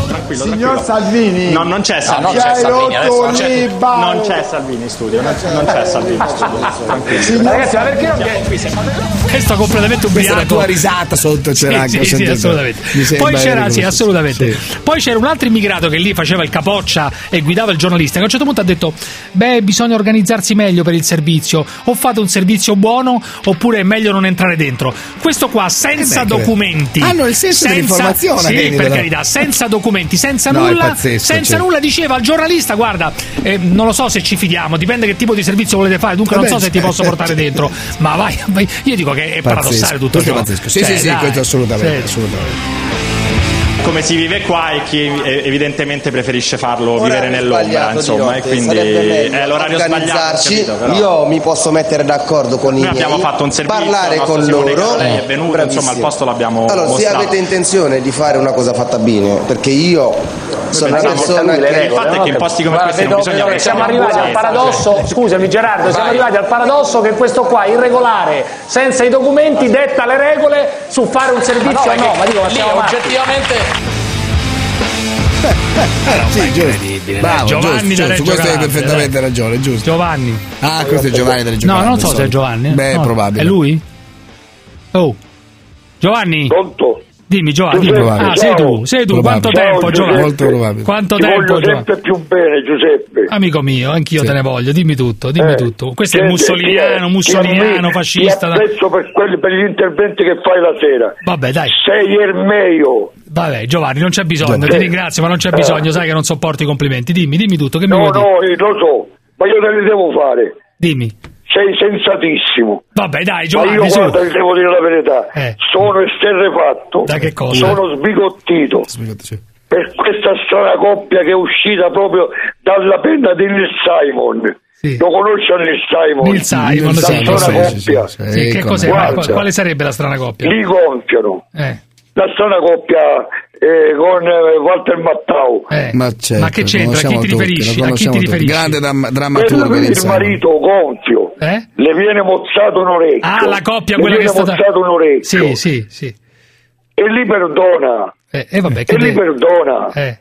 Tranquillo, Signor Salvini, No, non c'è Salvini. non c'è, le balle. non c'è Salvini in studio, non c'è, non c'è Salvini in studio. Tranquillo. Signor Ragazzi, ma perché non Salvini. viene- Questo completamente Questa è la ubriaco. tua risata sotto c'era Sì, anche sì, sì, assolutamente. Poi c'era, sì, assolutamente. Sì. Poi c'era un altro immigrato che lì faceva il capoccia e guidava il giornalista. Che a un certo punto ha detto: Beh, bisogna organizzarsi meglio per il servizio. O fate un servizio buono, oppure è meglio non entrare dentro. Questo qua senza Eh beh, documenti. Hanno il senso senza, dell'informazione, Sì, per però. carità, senza documenti, senza No, è nulla. pazzesco, senza cioè. nulla diceva al giornalista: Guarda, eh, non lo so se ci fidiamo, dipende che tipo di servizio volete fare. Dunque, non Vabbè, so se ti posso portare dentro. Ma vai, vai. io dico che è Pazzesco, paradossale tutto questo è ciò. pazzesco. Sì, Cioè, sì, sì, questo assolutamente, sì. assolutamente. Come si vive qua e chi evidentemente preferisce farlo Orario vivere nell'ombra, insomma, e quindi è l'orario sbagliato. capito. Io mi posso mettere d'accordo con i Noi abbiamo miei, fatto un servizio, parlare con loro. Carolei è venuto, insomma, il posto l'abbiamo Allora, se mostrato. avete intenzione di fare una cosa fatta bene, perché io sono una persona che regole, Il fatto è che in posti come questi non bisogna Vedo- siamo pensare arrivati al questo, paradosso, cioè. scusami Gerardo, siamo arrivati al paradosso che questo qua irregolare, senza i documenti, detta le regole su fare un servizio o no, ma dico, ma oggettivamente sì, giusto. Bravo, Giovanni giusto, giusto, questo hai perfettamente dai. ragione, giusto. Giovanni. Ah, questo è Giovanni da Reggio No, non so se è. Giovanni. Beh, è No, probabile. È lui? Oh. Giovanni. Pronto? Dimmi Giovanni. Giuseppe, Ah, sei tu, sei tu. Quanto Ciao, tempo. Giovanni? Molto probabile. Quanto Ti tempo voglio Giovanni? sempre più bene, Giuseppe. Amico mio, anch'io Sì. te ne voglio, dimmi tutto, dimmi Eh, tutto. Questo è ti- mussoliniano, mussoliniano, fascista. Ti apprezzo per, quelli, per gli interventi che fai la sera. Vabbè, dai. Sei il meglio. Vabbè, Giovanni, non c'è bisogno, Sì. ti ringrazio, ma non c'è Eh. bisogno, sai che non sopporto i complimenti. Dimmi, dimmi tutto, che mi No, vuoi dire? no, eh, lo so, ma io te li devo fare. Dimmi. Sei sensatissimo. Vabbè, dai, Ma Giovanni, io su. guarda, ti devo dire la verità. Eh. Sono esterrefatto. Da che cosa? Sono sbigottito. Per questa strana coppia che è uscita proprio dalla penna di Neil Simon. Lo conosci a Neil Simon? Neil Simon, La sì, strana sì, coppia. Sì, che cos'è? Guarda, Qual- Quale sarebbe la strana coppia? Li gonfiano. Eh. La strana coppia eh, con eh, Walter Mattau. Eh. Ma, certo, Ma che c'entra? A chi ti tutti, riferisci? A chi ti riferisci? Grande dram- drammaturgo il marito gonfio Eh? le viene mozzato un orecchio. Ah, la coppia, le quella che è viene stata... mozzato un orecchio. Sì, sì, sì. E li perdona. Eh, e vabbè, che E li perdona. Eh.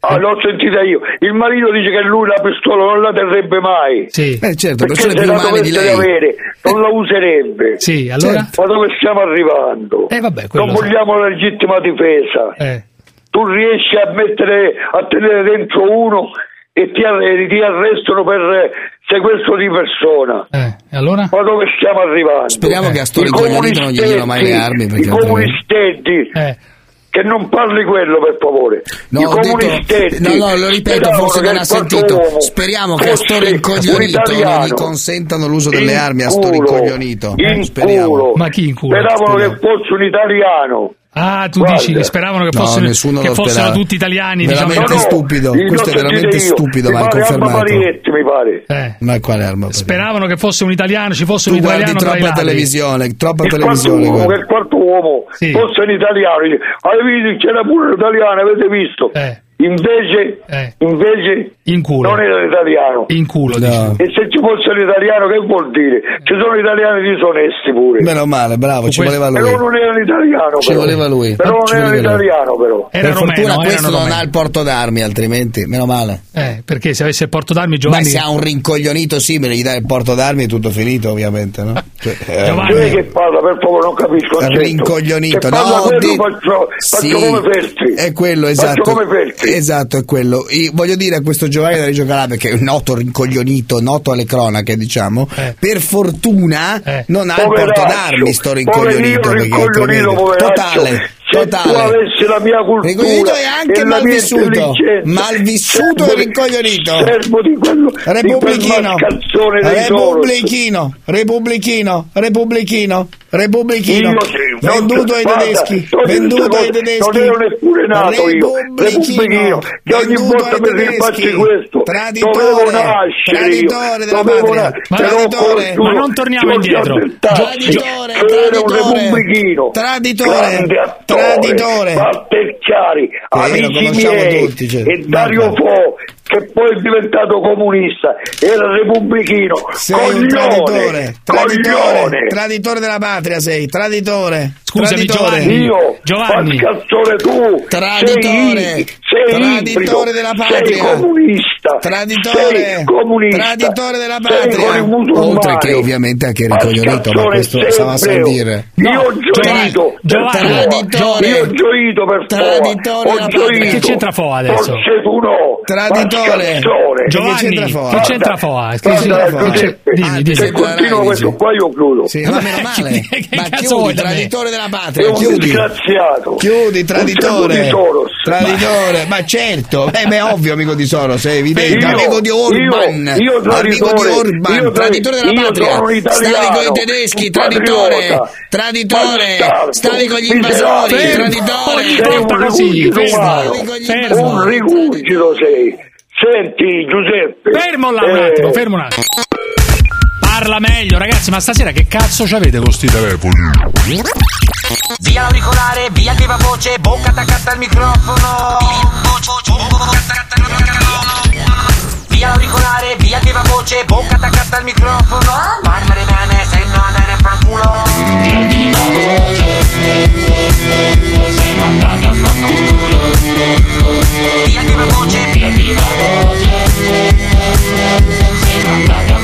Ah, l'ho sentita io. Il marito dice che lui la pistola non la terrebbe mai. Sì. Eh, certo, Perché se la dovesse avere, non la userebbe. Sì, allora? Ma dove stiamo arrivando? Eh, vabbè, non vogliamo la legittima difesa. Eh. Tu riesci a mettere, a tenere dentro uno e ti, ti arrestano per eh, sequestro di persona. Eh, e allora? Ma dove stiamo arrivando? Speriamo che a sto I ricoglionito non gli diano mai le armi, perché I altrimenti- comunistetti. Eh. Che non parli quello per favore. No, I ho detto- comunistetti. no, no, lo ripeto, sperano forse non ha sentito. Speriamo che a fosse sto un rincoglionito non gli italiano. consentano l'uso delle armi a sto culo, rincoglionito. In Speriamo. culo. Ma chi in culo? Speravano Speriamo. che fosse un italiano. Ah, tu Guarda. dici, speravano che No, fossero, nessuno che fossero tutti italiani, Veramente diciamo. stupido. Il Questo è veramente stupido, ma è confermato. Mi pare. Eh. Ma quale arma? Speravano che fosse un italiano, ci fosse Tu un guardi italiano tra i troppa televisione, troppa Il quarto televisione. uomo, guarda. che il quarto uomo Sì. fosse un italiano. Visto, c'era pure l'italiano, avete visto? Eh. Invece, Eh. invece In culo. non era l'italiano. In culo, No. E se ci fosse l'italiano, che vuol dire? Ci sono italiani disonesti pure. Meno male, bravo, ci voleva Però lui. non era un italiano. Ci però. voleva lui. Però Ci non era un voleva lui. italiano, però. Era per romeno, fortuna questo non romeno. ha il porto d'armi, altrimenti, meno male. Eh, perché se avesse il porto d'armi Ma Giovanni... se ha un rincoglionito simile, gli dai il porto d'armi è tutto finito, ovviamente, no? Cioè, eh, Giovanni- Chi è che parla? Per favore, non capisco. rincoglionito, no? quello, detto- faccio, faccio Sì, come Feltri. È quello, Faccio esatto. come Feltri. Esatto, è quello. Io voglio dire a questo Giovanni da Reggio Calabria, che è un noto rincoglionito, noto alle cronache, diciamo, Eh. per fortuna Eh. non ha il porto d'armi sto poverino, rincoglionito. perché rincoglionito, poveraccio. Totale, Se totale. tu avessi la mia cultura Rincoglionito è anche malvissuto. Malvissuto e di- rincoglionito. Servo di quello, di quel Repubblichino, Soros. Repubblichino, Repubblichino, Repubblichino, Repubblichino, venduto ai tedeschi, venduto ai tedeschi, non ero neppure nato io, Repubblichino, che ogni volta mi rifacci tedeschi, questo, dovevo traditore, nascere traditore io, della dovevo patria, na- Ma- non torniamo indietro. Traditore, traditore, repubblichino, traditore, grande traditore. Walter Chiari, lo amici miei, tutti, cioè, e Dario. Fo, che poi è diventato comunista, era repubblichino, Sei un coglione, traditore, traditore, coglione. traditore della patria sei, traditore. Scusami, traditore. Giovanni. Io, Giovanni. Pascazzone tu, Traditore, sei, sei traditore della sei patria. comunista, Traditore, sei comunista, traditore della sei patria. Oltre che ovviamente anche ricoglionito, ma questo stava a dire. Io ho gioito Giovanni, traditore. io ho gioito per Traditore ho gioito. Che c'entra Foa adesso? Forse tu no, Traditore. Giovanni, Che c'entra Foa? che c'entra Foa? Che Guarda, c'entra Foa? Giuseppe, Dimmi, dimmi. se continuo questo qua io chiudo. Sì, ma meno male. Ma chiudi, traditore della patria, è un chiudi. disgraziato. Chiudi, Un traditore. Traditore, ma certo, eh, beh, è ovvio amico di Soros, è evidente, Io- amico di Orban, io- io amico di traditore, Orban, io tra- traditore della patria, italiano, stavi con i tedeschi, traditore, patriota, traditore, stavi con gli invasori, traditore, sei un rigurgito sei. Senti Giuseppe. Fermo là un eh, attimo, fermo un attimo. Parla meglio, ragazzi, ma stasera che cazzo c'avete con sti telefoni? Via l'auricolare, via viva voce, bocca attaccata al microfono. Via l'auricolare, via viva voce, bocca attaccata al microfono. Parlare bene, se no andare a fanculo. Via viva voce, via il viva Se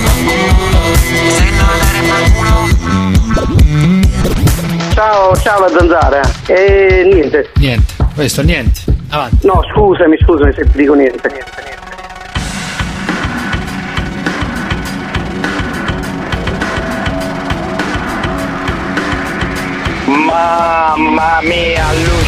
Ciao, ciao la zanzara. E niente. Niente, questo niente. Avanti. No, scusami, scusami se ti dico niente. niente, niente. Mamma mia, David,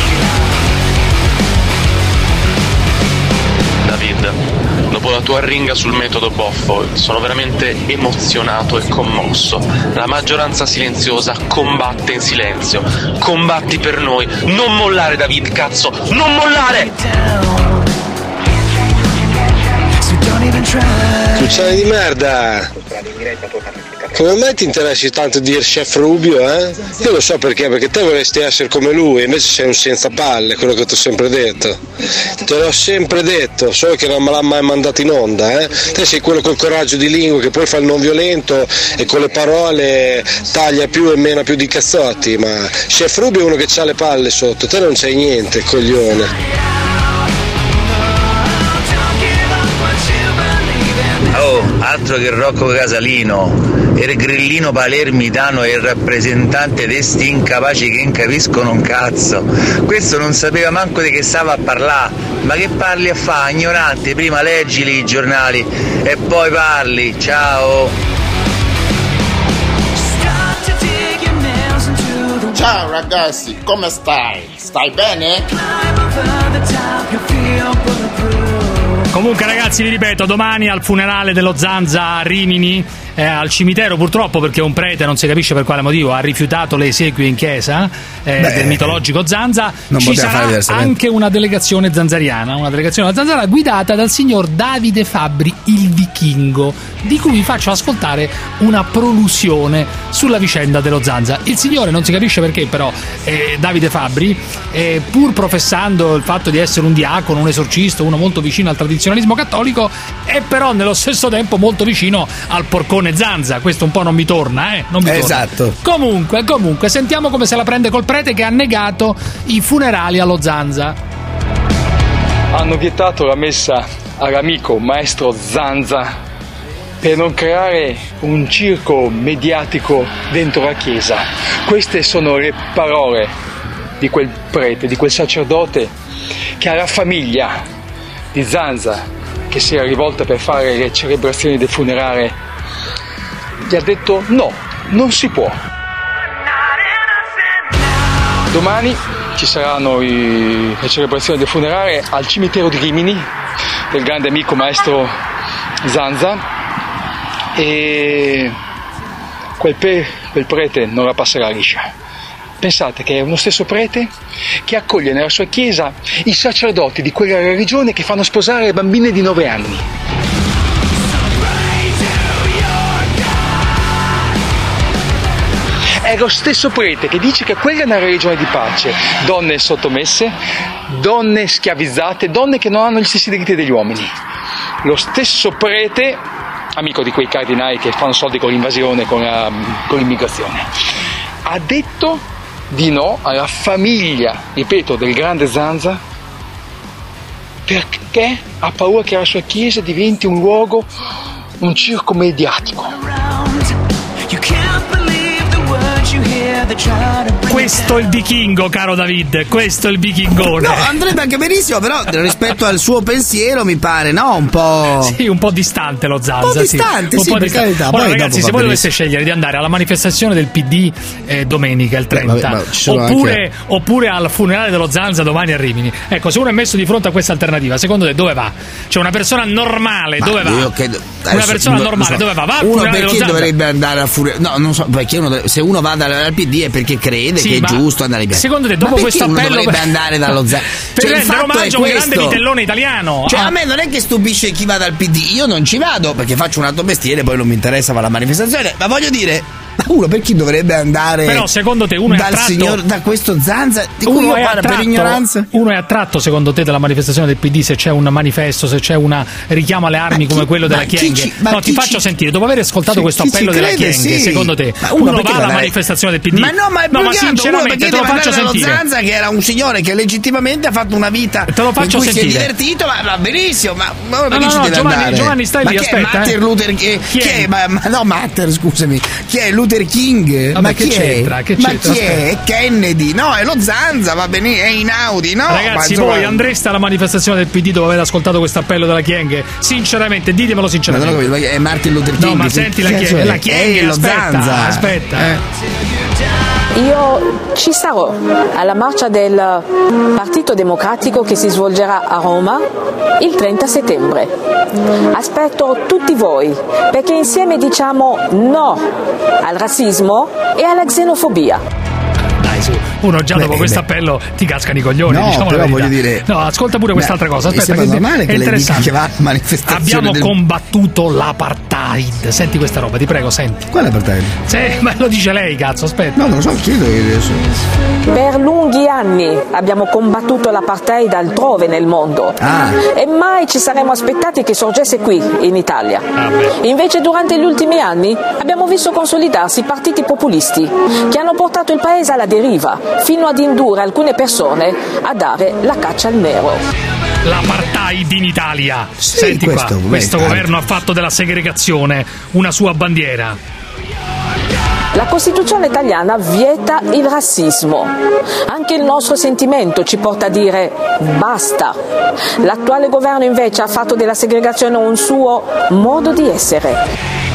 dopo la tua ringa sul metodo Boffo, sono veramente emozionato e commosso. La maggioranza silenziosa combatte in silenzio. Combatti per noi. Non mollare, David, cazzo! Non mollare! Cuccione di merda! Come mai ti interessi tanto di Chef Rubio, eh? Io lo so perché, perché te vorresti essere come lui, invece sei un senza palle, quello che ti ho sempre detto. Te l'ho sempre detto, solo che non me l'ha mai mandato in onda, eh? Te sei quello col coraggio di lingua che poi fa il non violento e con le parole taglia più e meno più di cazzotti, ma Chef Rubio è uno che ha le palle sotto, te non c'hai niente, coglione. Altro che Rocco Casalino, il grillino palermitano e il rappresentante di sti incapaci che non capiscono un cazzo. Questo non sapeva manco di che stava a parlare. Ma che parli a fa, ignorante? Prima leggili i giornali e poi parli. Ciao! Ciao ragazzi, come stai? Stai bene? Comunque ragazzi vi ripeto, domani al funerale dello Zanza a Rimini, eh, al cimitero purtroppo perché un prete, non si capisce per quale motivo, ha rifiutato le esequie in chiesa eh, Beh, del mitologico Zanza, ci sarà anche una delegazione zanzariana, una delegazione zanzara guidata dal signor Davide Fabbri, il vichingo, di cui vi faccio ascoltare una prolusione sulla vicenda dello Zanza. Il signore non si capisce perché però eh, Davide Fabbri, eh, pur professando il fatto di essere un diacono, un esorcista, uno molto vicino al tradizionalismo cattolico, è però nello stesso tempo molto vicino al porcone Zanza. Questo un po' non mi torna, eh? Non mi torna. Esatto. Comunque, comunque, sentiamo come se la prende col prete che ha negato i funerali allo Zanza. hanno vietato la messa all'amico maestro Zanza per non creare un circo mediatico dentro la chiesa. Queste sono le parole di quel prete, di quel sacerdote che alla famiglia di Zanza che si era rivolta per fare le celebrazioni del funerale gli ha detto no, non si può. Domani ci saranno i- le celebrazioni del funerale al cimitero di Rimini del grande amico maestro Zanza e quel, pe- quel prete non la passerà liscia. Pensate che è uno stesso prete che accoglie nella sua chiesa i sacerdoti di quella religione che fanno sposare bambine di 9 anni. Lo stesso prete che dice che quella è una religione di pace. Donne sottomesse, donne schiavizzate, donne che non hanno gli stessi diritti degli uomini. Lo stesso prete, amico di quei cardinali che fanno soldi con l'invasione, con, la- con l'immigrazione, ha detto di no alla famiglia, ripeto, del grande Zanza, perché ha paura che la sua chiesa diventi un luogo, un circo mediatico. Questo è il vichingo, caro David. Questo è il vichingone. No, andrebbe anche benissimo, però rispetto al suo pensiero mi pare, no? Un po'. Sì, un po' distante lo Zanza. Un po' distante, un sì, po' per distante. carità, Ora, ragazzi, se voi doveste scegliere di andare alla manifestazione del PD eh, domenica, il 30, vabbè, ma ci sono oppure, anche- oppure al funerale dello Zanza domani a Rimini, ecco, se uno è messo di fronte a questa alternativa, secondo te dove va? Cioè, una persona normale, Ma dove va? credo- una adesso, persona non- non normale, so. dove va? Va al Uno funerale dello perché Zanza. dovrebbe andare al funerale? No, non so, perché uno se uno va dal, al PD è perché crede Sì, che è giusto andare via. Secondo te, dopo questo appello dovrebbe andare dallo per Cioè, il fatto è omaggio a un grande vitellone italiano. Cioè, Ah. a me non è che stupisce chi va dal PD, io non ci vado perché faccio un altro mestiere, poi non mi interessa fare la manifestazione, ma voglio dire, ma uno perché dovrebbe andare Però secondo te uno è attratto signor, da questo Zanza di cui uno io è, parlo per attratto, ignoranza? uno è attratto secondo te dalla manifestazione del PD se c'è un manifesto, se c'è un richiamo alle armi come quello della chi ma no, ti chi faccio ci- sentire, dopo aver ascoltato Chi- questo chi appello della Chienghe, sì. secondo te Ma uno, uno va alla manifestazione del PD? Ma no, ma è no, ma sinceramente te lo faccio sentire. Zanza che era un signore che legittimamente ha fatto una vita Te lo faccio in cui si sentire. è divertito, ma va benissimo, ma, ma No, no, no, Giovanni-? Giovanni, stai ma lì, chi aspetta, è Martin eh. Luther chi, Chi chi è? è? Ma, ma no, Matter, scusami. Chi è Luther King? Vabbè, ma che chi c'entra? è? Che ma chi è? È Kennedy? No, è lo Zanza, va bene, è Inaudi, no? Ragazzi, insomma- voi andreste alla manifestazione del PD dopo aver ascoltato questo appello della Chienghe? Sinceramente, ditemelo Ma sinceramente. ma è Martin Luther King. No, ma senti la Chienghe, è? la Chienghe, È lo aspetta, Zanza. aspetta. Eh. Io ci sarò alla marcia del Partito Democratico che si svolgerà a Roma il 30 settembre. Aspetto tutti voi perché insieme diciamo no al razzismo e alla xenofobia. Uno già dopo Beh, questo beh. appello ti cascano i coglioni. No, diciamo però voglio dire- No, ascolta pure quest'altra Beh, cosa. mi Aspetta, sembra che normale è che interessante. che va a manifestazione Abbiamo del- combattuto l'apartheid. Senti questa roba, ti prego, senti. Qual è l'apartheid? Sì, ma lo dice lei, cazzo, aspetta. No, non lo so, chiedo io adesso. Per lunghi anni abbiamo combattuto l'apartheid altrove nel mondo Ah. e mai ci saremmo aspettati che sorgesse qui in Italia. Invece durante gli ultimi anni abbiamo visto consolidarsi partiti populisti che hanno portato il paese alla deriva fino ad indurre alcune persone a dare la caccia al nero. L'apartheid in Italia. Senti questo, qua, questo governo ha fatto della segregazione una sua bandiera. La Costituzione italiana vieta il razzismo. Anche il nostro sentimento ci porta a dire basta. L'attuale governo invece ha fatto della segregazione un suo modo di essere.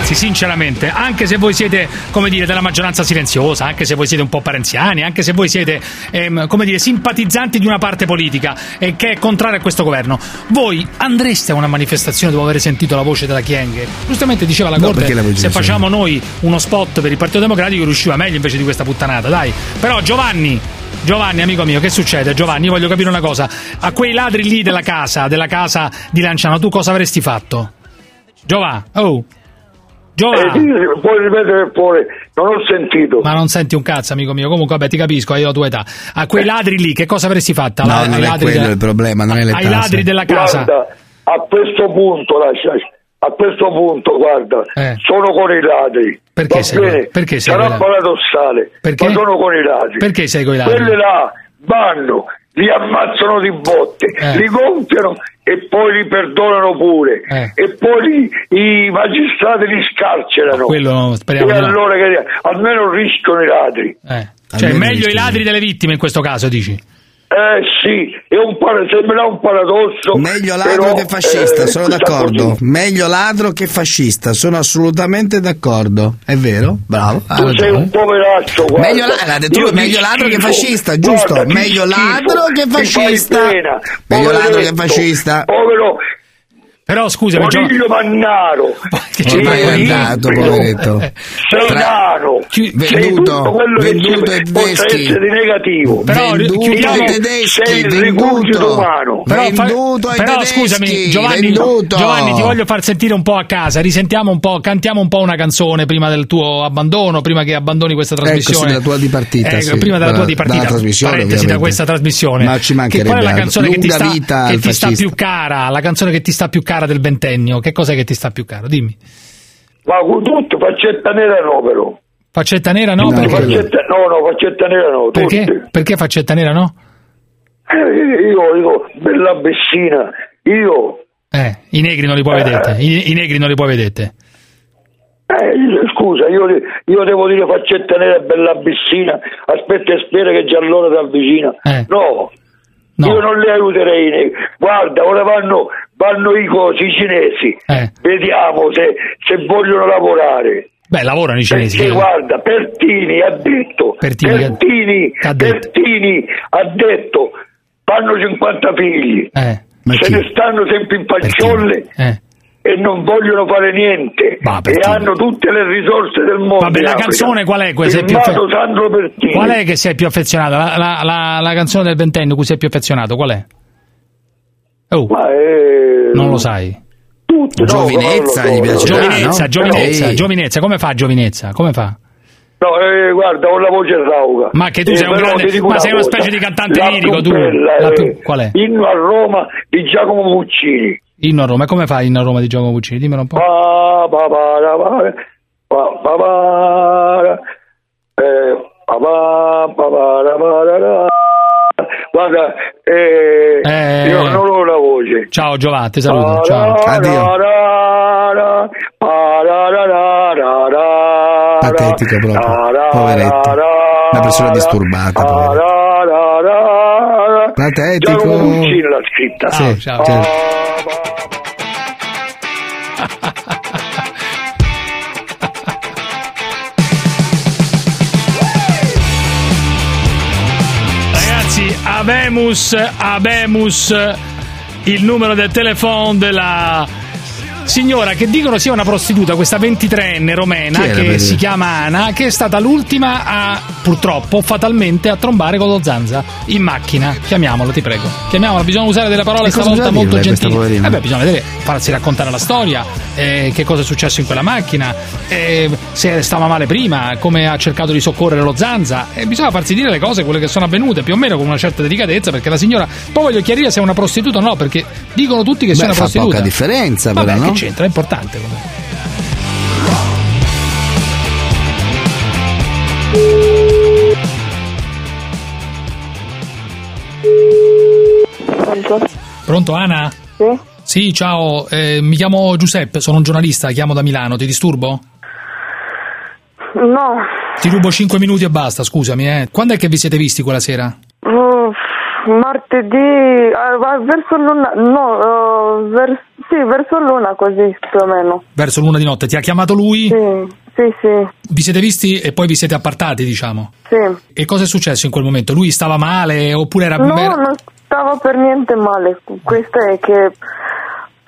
Ragazzi, sinceramente, anche se voi siete, come dire, della maggioranza silenziosa, anche se voi siete un po' parenziani, anche se voi siete, ehm, come dire, simpatizzanti di una parte politica e che è contraria a questo governo, voi andreste a una manifestazione dopo aver sentito la voce della Chienghe? Giustamente diceva la No, Corte, la se facciamo noi uno spot per il Partito Democratico riusciva meglio invece di questa puttanata, dai. Però Giovanni... Giovanni, amico mio, che succede? Giovanni, io voglio capire una cosa. A quei ladri lì della casa, della casa di Lanciano, tu cosa avresti fatto? Giovanni, oh, Giovanni. Eh, puoi ripetere pure, non ho sentito. Ma non senti un cazzo, amico mio. Comunque, vabbè, ti capisco, io ho la tua età. A quei ladri lì, che cosa avresti fatto? No, Ai non è ladri quello della- il problema, non è le Ai tasse. ladri della casa. Guarda, a questo punto, lascia, a questo punto, guarda, Eh. sono con i ladri. Perché sei- bene? perché sei Sarà con i ladri? paradossale, Perché? ma sono con i ladri. Perché sei con i ladri? Quelli là vanno, li ammazzano di botte, Eh. li gonfiano e poi li perdonano pure. Eh. E poi li- i magistrati li scarcerano. Quello speriamo e di no. allora che almeno rischiano i ladri. Eh. Cioè, meglio i ladri delle vittime in questo caso, dici? Eh sì, è un para- sembra un paradosso. Meglio ladro però, che fascista, eh, sono d'accordo. Meglio ladro che fascista, sono assolutamente d'accordo. È vero? Bravo. Tu sei ragione. un poveraccio, guarda. Meglio, la- ti meglio ladro che fascista, giusto? Guarda, meglio schifo, ladro che fascista. Meglio ladro che fascista. Povero Però scusami, Gio- coniglio mannaro. Che Sei Ormai è andato, poveretto. Sei Tra- nano. Chi- venduto, tutto quello venduto che ai ci possa tedeschi. negativo. Però venduto ai tedeschi, Sei venduto. umano. Però, fa- venduto ai però tedeschi, scusami, Giovanni, venduto. Giovanni, ti voglio far sentire un po' a casa. Risentiamo un po', cantiamo un po' una canzone prima del tuo abbandono, prima che abbandoni questa trasmissione. Ecco, sì, della tua dipartita, Eh, sì, prima della tua dipartita. dalla trasmissione, Parentesi da questa trasmissione. Ma ci che mancherebbe qual è la canzone che ti sta, che più cara? La canzone che ti sta più cara del ventennio? Che cos'è che ti sta più caro? Dimmi. Ma con tutto faccetta nera no però. Faccetta nera no? No, perché? Faccetta, no, no, faccetta nera no. Perché? Perché faccetta nera no? Eh, io dico, bella bessina, io Eh, i negri non li puoi vedere. I, i negri non li puoi vedere. Eh, io- scusa, io, io devo dire faccetta nera e bella abissina, aspetta e spera che già l'ora si avvicina. Eh. No, io non li aiuterei. Guarda, ora vanno, vanno i cosi, i cinesi. Eh. Vediamo se, se vogliono lavorare. Beh, lavorano i cinesi. Perché guarda, Pertini ha detto, Pertini Pertini, ha detto? Pertini ha detto, fanno 50 figli, Eh, se ne stanno sempre in facciolle eh. e non vogliono fare niente e hanno tutte le risorse del mondo. Vabbè, la canzone qual è? Firmato affe-. Qual è che sei più affezionato? La, la- la- la canzone del ventennio cui sei più affezionato, qual è? Oh, non lo sai. Tutte, no, Giovinezza gli piace. Giovinezza, no? giovinezza, Ehi. giovinezza, come fa giovinezza? Come fa? No, eh, guarda, ho la voce rauca. Ma che tu Eh, sei un grande- ma sei una cosa, specie di cantante la lirico, tu. bella La è più- qual è? Inno a Roma di Giacomo Puccini. Inno a Roma, e come fa Inno a Roma di Giacomo Puccini? Dimmelo un po'. Pa, pa, pa, Guarda, eh, Eh. io non ho la voce. Ciao Giovanni, ti saluto. Ciao. ra, ra, ra, ra, pa, ra, ra, ra, ra, ra, Patetica proprio, ra, Una persona disturbata, ra. Patetico. Giacomo Puccini l'ha scritta. Sì, ciao. certo. Abemus, Abemus, il numero del telefono della signora che dicono sia una prostituta, questa 23enne romena che vedi? si chiama Ana, che è stata l'ultima a, purtroppo, fatalmente, a trombare con lo Zanza in macchina. Chiamiamola, ti prego. Chiamiamola, bisogna usare delle parole stavolta molto gentili. poverina? Eh beh, bisogna vedere, farsi raccontare la storia, eh, che cosa è successo in quella macchina, eh, se stava male prima, come ha cercato di soccorrere lo Zanza. E bisogna farsi dire le cose, quelle che sono avvenute, più o meno con una certa delicatezza, perché la signora. Poi voglio chiarire se è una prostituta o no, perché dicono tutti che sia Beh, una fa prostituta. poca differenza, Vabbè, però, no? che c'entra? È importante. comunque. Pronto, Ana? Sì? Sì, ciao, eh, mi chiamo Giuseppe, sono un giornalista, chiamo da Milano, ti disturbo? No, Ti rubo 5 minuti e basta, scusami, eh. Quando è che vi siete visti quella sera? uh, martedì va- verso l'una, no, uh, vers- sì, verso l'una così più o meno. Verso l'una di notte. Ti ha chiamato lui? Sì, sì, sì, Vi siete visti e poi vi siete appartati, diciamo. sì. E cosa è successo in quel momento? Lui stava male oppure era... No, non stava per niente male. Questo è che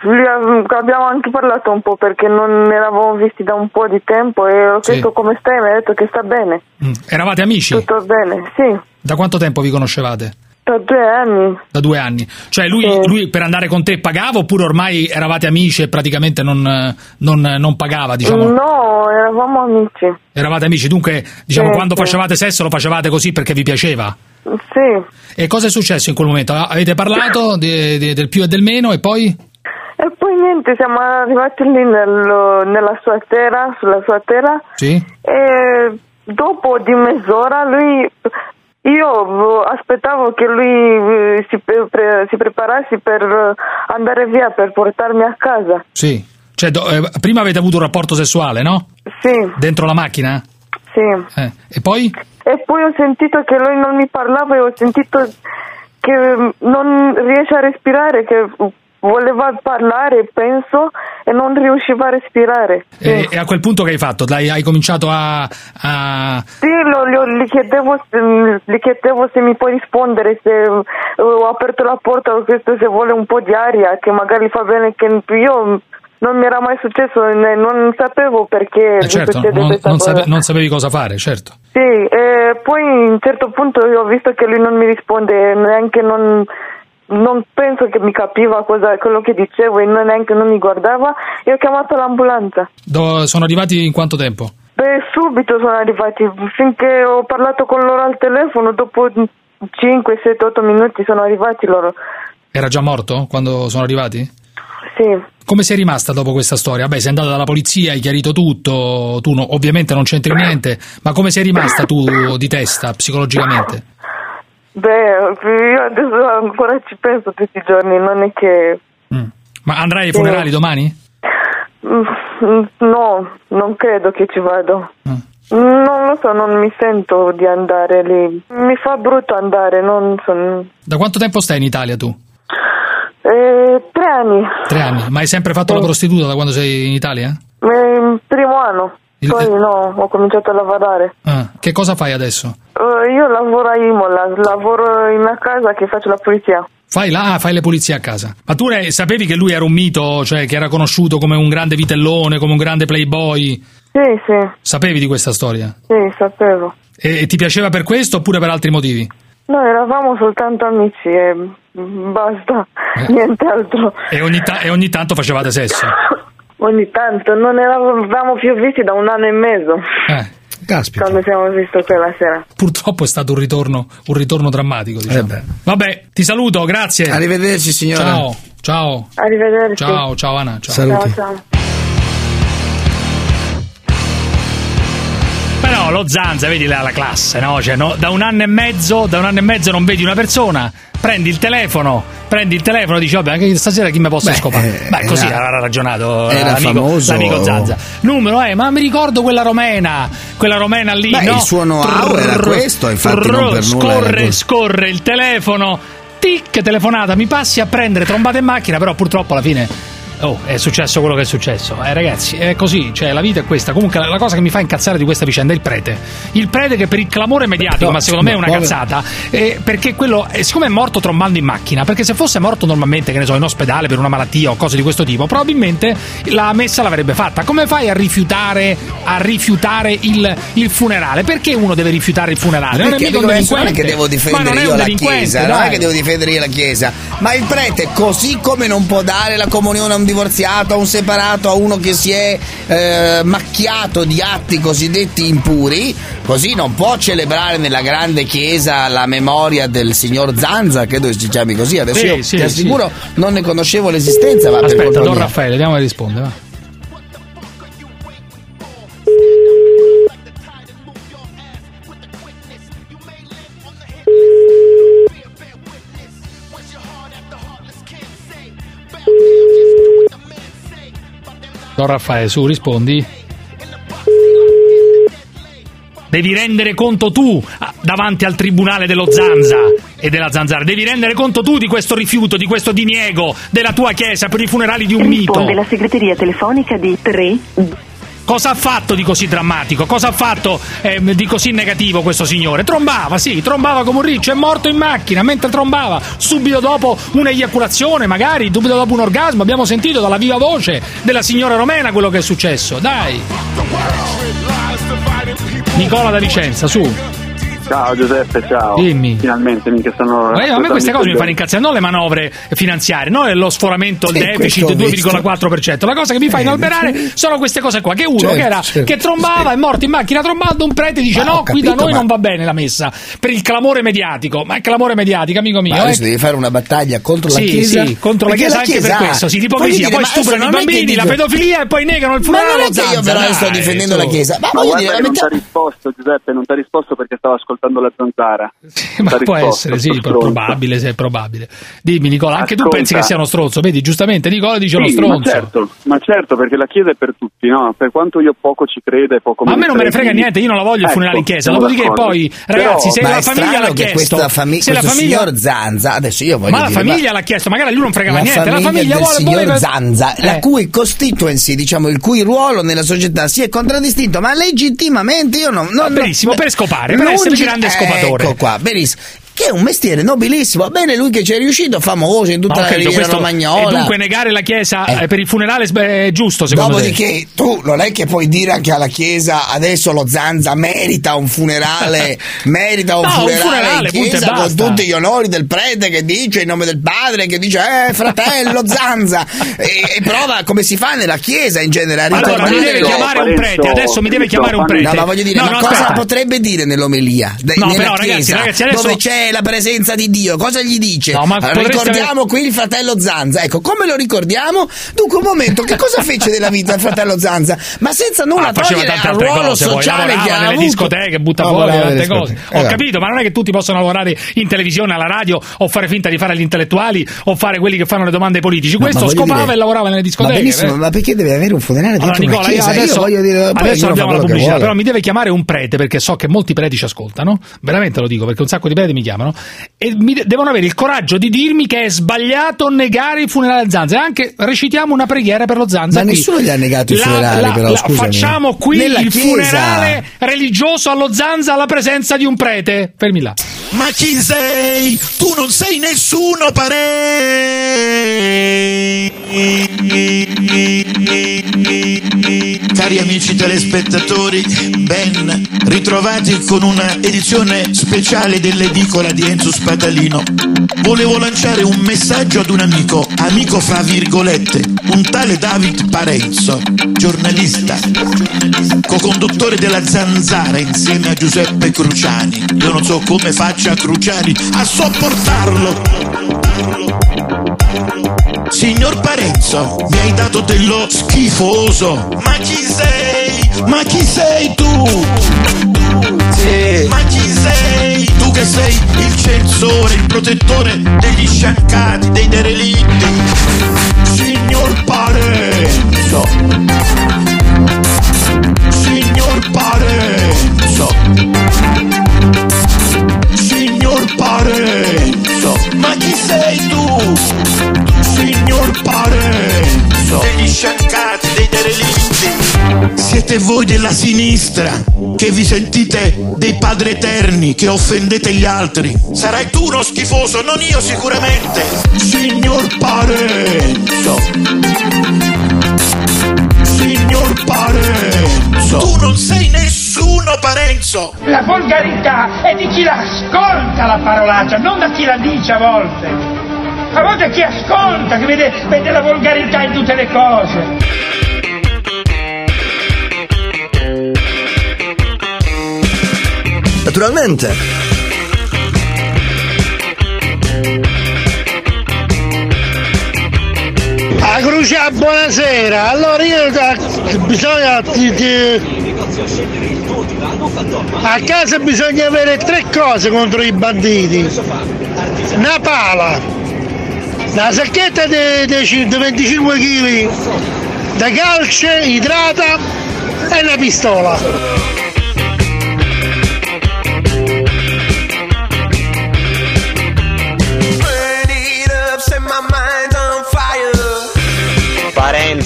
abbiamo anche parlato un po' perché non eravamo visti da un po' di tempo e ho Sì. chiesto come stai e mi ha detto che sta bene. Mm. Eravate amici? Tutto bene, sì, Da quanto tempo vi conoscevate? da due anni. Da due anni. Cioè lui, lui per andare con te pagava oppure ormai eravate amici e praticamente non, non- non pagava, diciamo? No, eravamo amici. Eravate amici, dunque diciamo Sì, quando sì. facevate sesso lo facevate così perché vi piaceva? Sì. E cosa è successo in quel momento? Avete parlato di- di- del più e del meno e poi? E poi niente, siamo arrivati lì nel- nella sua terra, sulla sua terra, Sì? e dopo di mezz'ora lui, io aspettavo che lui eh, si, pre- si preparasse per andare via, per portarmi a casa. Sì. Cioè, do- eh, prima avete avuto un rapporto sessuale, no? Sì, Dentro la macchina? sì. Eh, E poi? E poi ho sentito che lui non mi parlava e ho sentito che non riesce a respirare, che voleva parlare, penso, e non riusciva a respirare. E, e a quel punto che hai fatto? Dai, hai cominciato a... a- Sì, lo- lo- gli, chiedevo, gli chiedevo se mi può rispondere, se eh, ho aperto la porta, ho chiesto se vuole un po' di aria, che magari fa bene che io non mi era mai successo, non sapevo perché eh, certo, non, non sape- non sapevi cosa fare, certo. Sì, e poi a un certo punto io ho visto che lui non mi risponde, neanche non, non penso che mi capiva cosa, quello che dicevo e non- neanche non mi guardava e ho chiamato l'ambulanza. Do- sono arrivati in quanto tempo? Beh, subito sono arrivati, finché ho parlato con loro al telefono, dopo 5, 7, 8 minuti sono arrivati loro. Era già morto quando sono arrivati? Sì. Come sei rimasta dopo questa storia? Beh, sei andata dalla polizia, hai chiarito tutto, tu no- ovviamente non c'entri niente, ma come sei rimasta tu di testa, psicologicamente? Beh, io adesso ancora ci penso tutti i giorni, non è che... Ma andrai ai funerali domani? Mm, No, non credo che ci vado. Mm. Non lo so, non mi sento di andare lì. Mi fa brutto andare, non so. Da quanto tempo stai in Italia tu? Eh, tre anni, Tre anni. Ma hai sempre fatto la prostituta da quando sei in Italia? Eh, primo anno. Poi no, ho cominciato a lavorare. Ah, che cosa fai adesso? Eh, io lavoro a Imola, lavoro in una casa che faccio la pulizia. Fai là, ah, fai le pulizie a casa. Ma tu ne- sapevi che lui era un mito, cioè che era conosciuto come un grande vitellone, come un grande playboy? Sì, sì, Sapevi di questa storia? sì, sapevo. E, e ti piaceva per questo oppure per altri motivi? Noi eravamo soltanto amici e basta, Eh. nient'altro. E ogni, ta- e ogni tanto facevate sesso? Ogni tanto, non eravamo più visti da un anno e mezzo. Eh, caspita. Quando siamo visti quella sera. Purtroppo è stato un ritorno, un ritorno drammatico. Diciamo. Vabbè, ti saluto, grazie. Arrivederci, signora. Ciao, ciao. Arrivederci. Ciao, ciao Anna. Ciao. Ciao, ciao. Però lo Zanza, vedi la, la classe, no? Cioè, no, da un anno e mezzo, da un anno e mezzo non vedi una persona, prendi il telefono, prendi il telefono e dici, vabbè, anche stasera chi mi posso Beh, scopare? eh, Beh, così era- avrà ragionato era l'amico, famoso. l'amico Zanza. Numero, eh, ma mi ricordo quella romena, quella romena lì, Beh, no? il suo know-how era questo, infatti non trrr, per nulla era Scorre, così. scorre il telefono, tic, telefonata, mi passi a prendere trombate in macchina, però purtroppo alla fine... Oh, è successo quello che è successo. Eh, ragazzi, è così, cioè la vita è questa. Comunque la, la cosa che mi fa incazzare di questa vicenda è il prete. Il prete che per il clamore mediatico, No, ma secondo me è una povero- cazzata, eh, perché quello, eh, siccome è morto trombando in macchina, perché se fosse morto normalmente, che ne so, in ospedale per una malattia o cose di questo tipo, probabilmente la messa l'avrebbe fatta. Come fai a rifiutare, a rifiutare il, il funerale? Perché uno deve rifiutare il funerale? Non è Perché un dico, adesso non è che devo difendere non è io la chiesa, non dai. è che devo difendere io la chiesa, ma il prete, così come non può dare la comunione a un divorziato, a un separato, a uno che si è eh, macchiato di atti cosiddetti impuri, così non può celebrare nella grande chiesa la memoria del signor Zanza, credo che si chiami così. Adesso Sì, io sì, ti sì. assicuro non ne conoscevo l'esistenza, per Aspetta, Don. Raffaele, vediamo che risponde. Va. Don Raffaele, su, rispondi. Devi rendere conto tu ah, davanti al tribunale dello Zanza e della Zanzara. Devi rendere conto tu di questo rifiuto, di questo diniego della tua chiesa per i funerali di un mito. Risponde la segreteria telefonica di 3 Cosa ha fatto di così drammatico? Cosa ha fatto ehm, di così negativo questo signore? Trombava, sì, trombava come un riccio, è morto in macchina mentre trombava, subito dopo un'eiaculazione, magari, subito dopo un orgasmo. Abbiamo sentito dalla viva voce della signora Romena quello che è successo. Dai. Nicola da Vicenza, su. Ciao Giuseppe, ciao. Dimmi. Finalmente mica sono. Ma io- a me queste cose mi fanno incazzare. non le manovre finanziarie, non lo sforamento Sì, deficit questo ho visto. 2,4%. La cosa che mi fa Eh, inalberare sono queste cose qua. Che uno Certo, che, era, certo, che trombava, è morto in macchina trombando, un prete dice: Ma No, ho qui da capito, noi ma- non va bene la messa. Per il clamore mediatico. Ma è clamore mediatico, amico mio. Ma eh. adesso devi fare una battaglia contro la Sì, chiesa. sì, contro la Perché chiesa anche per questo. Sì, l'ipocrisia. Poi ma stuprano i bambini, la pedofilia e poi negano il Ma funerale non è che io però sto difendendo la chiesa. Ma Ma voglio dire, non ti ha risposto Giuseppe, non ti ha risposto perché stava ascoltando la zanzara. Non Ma può essere, sì, probabile, sì, è probabile. Dimmi, Nicola, anche tu Ascolta. pensi che sia uno stronzo, vedi? Giustamente, Nicola dice uno Sì, ma stronzo. certo, ma certo, perché la chiesa è per tutti, no? Per quanto io poco ci creda e poco Ma a me non me ne frega niente, io non la voglio il Ecco, funerale in chiesa. Dopodiché, poi, Però- ragazzi, se Ma la famiglia l'ha che chiesto, fami- se la famiglia, signor Zanza, adesso io voglio ma la famiglia l'ha chiesto, magari lui non frega la niente. famiglia la famiglia vuole, signor Zanza, la Eh. cui constituency, diciamo, il cui ruolo nella società si è contraddistinto, ma legittimamente io non... non benissimo, per scopare, per essere lungi- grande scopatore. Ecco qua, benissimo. Che è un mestiere nobilissimo, bene lui che ci è riuscito, famoso in tutta ho la capito, riviera romagnola. E dunque negare la chiesa eh, per il funerale è giusto, secondo Dopodiché tu non è che puoi dire anche alla Chiesa adesso lo Zanza merita un funerale, merita un No, un funerale, funerale, in chiesa con basta. tutti gli onori del prete che dice in nome del padre, che dice eh fratello Zanza e, e prova come si fa nella chiesa in genere a Allora, mi deve chiamare un prete, adesso mi deve chiamare un prete. No, ma voglio dire, No, ma no, cosa aspetta. potrebbe dire nell'omelia? De- No, nella però, ragazzi, chiesa, ragazzi, adesso- dove c'è è la presenza di Dio? Cosa gli dice? No, ma Allora, ricordiamo qui il fratello Zanza. Ecco, come lo ricordiamo? Dunque, un momento, che cosa fece della vita il fratello Zanza? Ma senza nulla Ah, faceva togliere tante al altre ruolo cose, sociale che ha nelle avuto. discoteche, butta No, fuori tante cose. discoteche. Ho Eh, capito, ma non è che tutti possono lavorare in televisione, alla radio o fare finta di fare gli intellettuali o fare quelli che fanno le domande ai politici. Ma- Questo ma scopava dire- e lavorava nelle Ma discoteche. benissimo, eh. ma perché deve avere un funerale Allora, dentro Nicola, una chiesa? adesso, io voglio dire, adesso abbiamo la pubblicità, però mi deve chiamare un prete perché so che molti preti ci ascoltano, veramente lo dico perché un sacco di preti mi chiamano e mi de- devono avere il coraggio di dirmi che è sbagliato negare il funerale a Zanza e anche recitiamo una preghiera per lo Zanza. Ma qui. nessuno gli ha negato i La- funerali, la- però, la- scusami. Facciamo qui Nella il chiesa. funerale religioso allo Zanza alla presenza di un prete. Fermi là. Ma chi sei? Tu non sei nessuno pare. Cari amici telespettatori, ben ritrovati con una edizione speciale dell'edicola di Enzo Spadalino. Volevo lanciare un messaggio ad un amico, amico fra virgolette, un tale David Parenzo, giornalista, co-conduttore della Zanzara insieme a Giuseppe Cruciani. Io non so come faccia Cruciani a sopportarlo. Signor Parenzo, mi hai dato dello schifoso. Ma chi sei? Ma chi sei tu? Ma chi sei? Che sei il censore, il protettore degli sciancati, dei derelitti. Signor Parenzo. Signor Parenzo. Signor Parenzo. Ma chi sei tu? Signor Parenzo. Degli sciancati, dei derelitti. Siete voi della sinistra che vi sentite dei padri eterni che offendete gli altri. Sarai tu uno schifoso, non io sicuramente. Signor Parenzo. Signor Parenzo. Tu non sei nessuno, Parenzo. La volgarità è di chi la ascolta la parolaccia, non da chi la dice a volte. A volte chi ascolta, che vede, vede la volgarità in tutte le cose. Naturalmente. A Crucia, buonasera. Allora io da- bisogna ti- ti- a casa bisogna avere tre cose contro i banditi. Una pala, una sacchetta di 25 kg da calce, idrata e una pistola.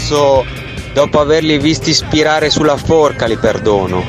Parenzo, dopo averli visti spirare sulla forca li perdono.